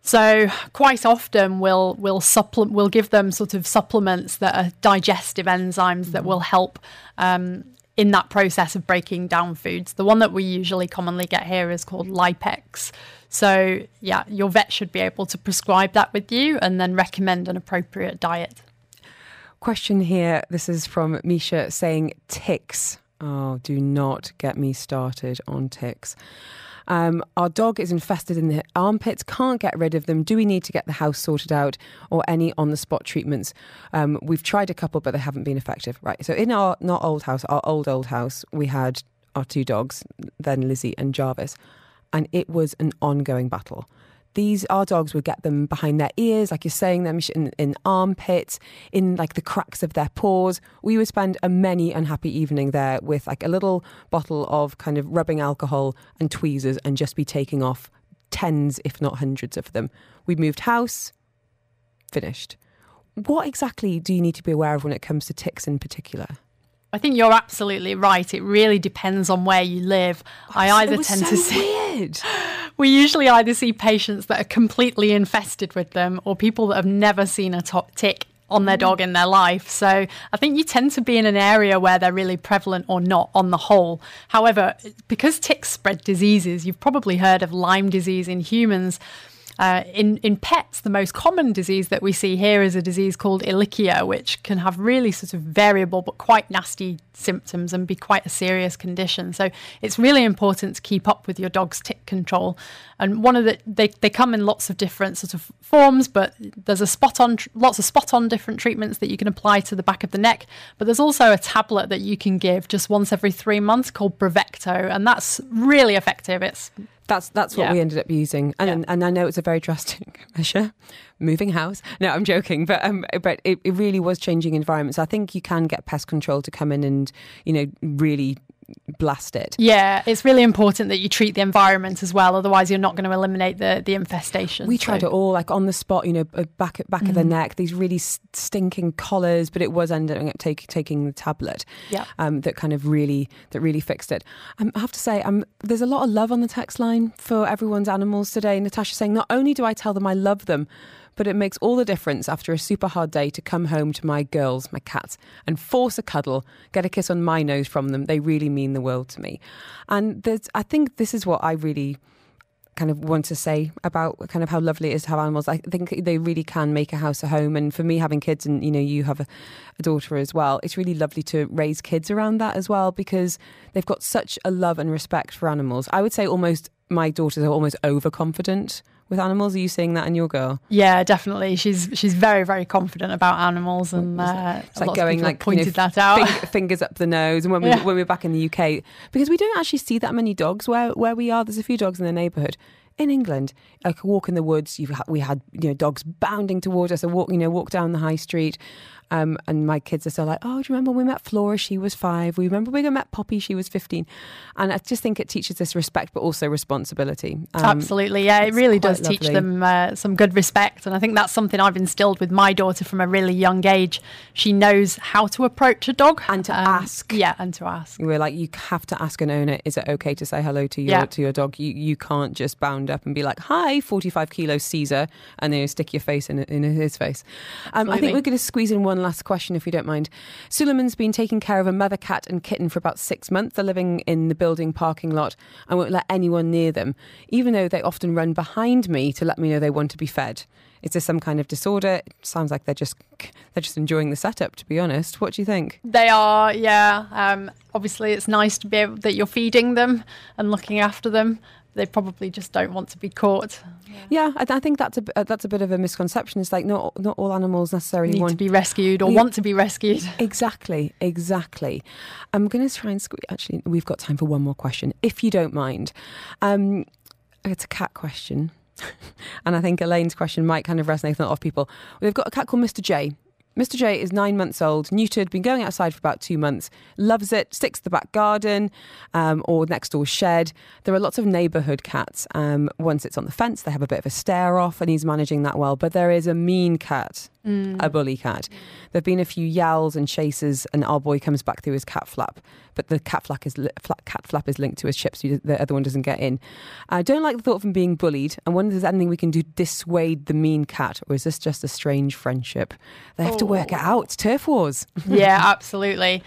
So, quite often we'll we'll supplement we'll give them sort of supplements that are digestive enzymes that will help um, in that process of breaking down foods. The one that we usually commonly get here is called Lypex. So, yeah, your vet should be able to prescribe that with you and then recommend an appropriate diet. Question here. This is from Misha saying ticks. Oh, do not get me started on ticks. Um, our dog is infested in the armpits, can't get rid of them. Do we need to get the house sorted out or any on the spot treatments? Um, we've tried a couple, but they haven't been effective. Right. So, in our not old house, our old, old house, we had our two dogs, then Lizzie and Jarvis, and it was an ongoing battle these our dogs would get them behind their ears, like you're saying, them in, in armpits, in like the cracks of their paws. We would spend a many unhappy evening there with like a little bottle of kind of rubbing alcohol and tweezers and just be taking off tens, if not hundreds of them. We moved house, finished. What exactly do you need to be aware of when it comes to ticks in particular? I think you're absolutely right. It really depends on where you live. Oh, I either tend so to see. Weird. We usually either see patients that are completely infested with them or people that have never seen a tick on their dog mm. in their life. So I think you tend to be in an area where they're really prevalent or not on the whole. However, because ticks spread diseases, you've probably heard of Lyme disease in humans. Uh, in, in pets, the most common disease that we see here is a disease called Ehrlichia, which can have really sort of variable but quite nasty symptoms and be quite a serious condition. So it's really important to keep up with your dog's tick control. And one of the they, they come in lots of different sort of forms, but there's a spot on lots of spot on different treatments that you can apply to the back of the neck. But there's also a tablet that you can give just once every three months called Bravecto, and that's really effective. It's that's that's what yeah. we ended up using, and yeah. and I know it's a very drastic measure, moving house. No, I'm joking, but um, but it, it really was changing environments. I think you can get pest control to come in and you know really blast it. Yeah, it's really important that you treat the environment as well. Otherwise, you're not going to eliminate the the infestation. We so. tried it all, like on the spot, you know, back at back mm. of the mm-hmm. neck. These really stinking collars, but it was ending up take, taking the tablet. Yeah, um, that kind of really that really fixed it. Um, I have to say, um, there's a lot of love on the text line for everyone's animals today. Natasha saying, not only do I tell them I love them but it makes all the difference after a super hard day to come home to my girls, my cats, and force a cuddle, get a kiss on my nose from them. They really mean the world to me. And I think this is what I really kind of want to say about kind of how lovely it is to have animals. I think they really can make a house a home. And for me, having kids, and you know, you have a, a, daughter as well, it's really lovely to raise kids around that as well because they've got such a love and respect for animals. I would say almost my daughters are almost overconfident with animals? Are you seeing that in your girl? Yeah, definitely. She's she's very very confident about animals, and uh, it's like going like pointed you know, that out. fingers up the nose. And when we yeah. when we we're back in the UK, because we don't actually see that many dogs where where we are. There's a few dogs in the neighbourhood. In England, like a walk in the woods, you've we had you know dogs bounding towards us. A walk, you know, walk down the high street, um, and my kids are still like, oh, do you remember when we met Flora? She was five. We remember when we met Poppy? She was 15. And I just think it teaches us respect, but also responsibility. Um, Absolutely. Yeah, it really does lovely. teach them uh, some good respect. And I think that's something I've instilled with my daughter from a really young age. She knows how to approach a dog and to um, ask. Yeah, and to ask. We're like, you have to ask an owner, is it okay to say hello to your, yeah. to your dog? You, you can't just bound up and be like, "Hi, forty-five kilo Caesar," and then stick your face in in his face. Um, I think we're going to squeeze in one last question, if you don't mind. Suleiman's been taking care of a mother cat and kitten for about six months. They're living in the building parking lot and won't let anyone near them, even though they often run behind me to let me know they want to be fed. Is this some kind of disorder? It sounds like they're just they're just enjoying the setup. To be honest, what do you think? They are, yeah. Um, obviously, it's nice to be able that you're feeding them and looking after them. They probably just don't want to be caught. Yeah, I, I think that's a uh, that's a bit of a misconception. It's like not not all animals necessarily Need want to be rescued or Yeah. want to be rescued. Exactly, exactly. I'm going to try and squeeze. Actually, we've got time for one more question, if you don't mind. Um, it's a cat question, and I think Elaine's question might kind of resonate with a lot of people. We've got a cat called Mr. J. Mr. J is nine months old, neutered, been going outside for about two months, loves it, sticks to the back garden um, or next door shed. There are lots of neighbourhood cats. Um, once it's on the fence, they have a bit of a stare off, and he's managing that well. But there is a mean cat, a bully cat. There have been a few yowls and chases, and our boy comes back through his cat flap. But the cat flap is li- fla- cat flap is linked to his chip, so the other one doesn't get in. I don't like the thought of him being bullied. I wonder if there's anything we can do to dissuade the mean cat, or is this just a strange friendship? They have to work it out. It's turf wars. yeah, absolutely.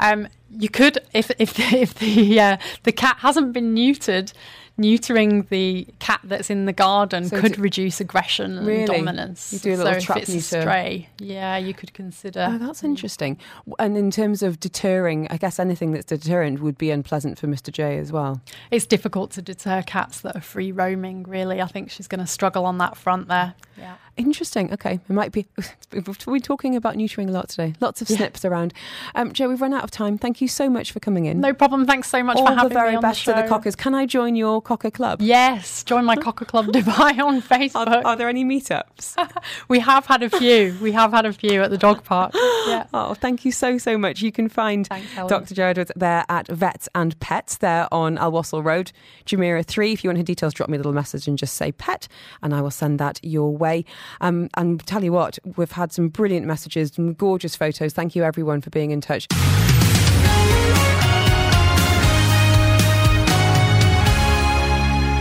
Um, you could, if if the, if the uh, the cat hasn't been neutered, neutering the cat that's in the garden So could do- reduce aggression and Really? dominance. You do a little so trap if it's neuter. a stray, yeah, you could consider. Oh, that's mm. interesting. And in terms of deterring, I guess anything that's deterrent would be unpleasant for Mr. J as well. It's difficult to deter cats that are free roaming. Really, I think she's going to struggle on that front there. Yeah. Interesting. Okay, it might be. We're talking about neutering a lot today. Lots of Yeah. snips around. Um, Jo, we've run out of time. Thank you so much for coming in. No problem. Thanks so much All for having very me best the to the cockers. Can I join your cocker club? Yes, join my Cocker Club Dubai on Facebook. Are, are there any meetups? we have had a few. We have had a few at the dog park. Yeah. Oh, thank you so, so much. You can find Thanks, Dr. Jo Edwards there at Vets and Pets there on Al Wasl Road, Jumeirah 3. If you want her details, drop me a little message and just say pet, and I will send that your way. Um, and tell you what, we've had some brilliant messages, some gorgeous photos. Thank you, everyone, for being in touch.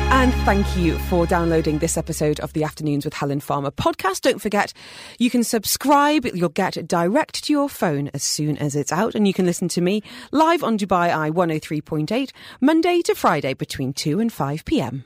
And thank you for downloading this episode of the Afternoons with Helen Farmer podcast. Don't forget, you can subscribe. You'll get direct to your phone as soon as it's out. And you can listen to me live on Dubai Eye 103.8, Monday to Friday between 2 and 5 p.m.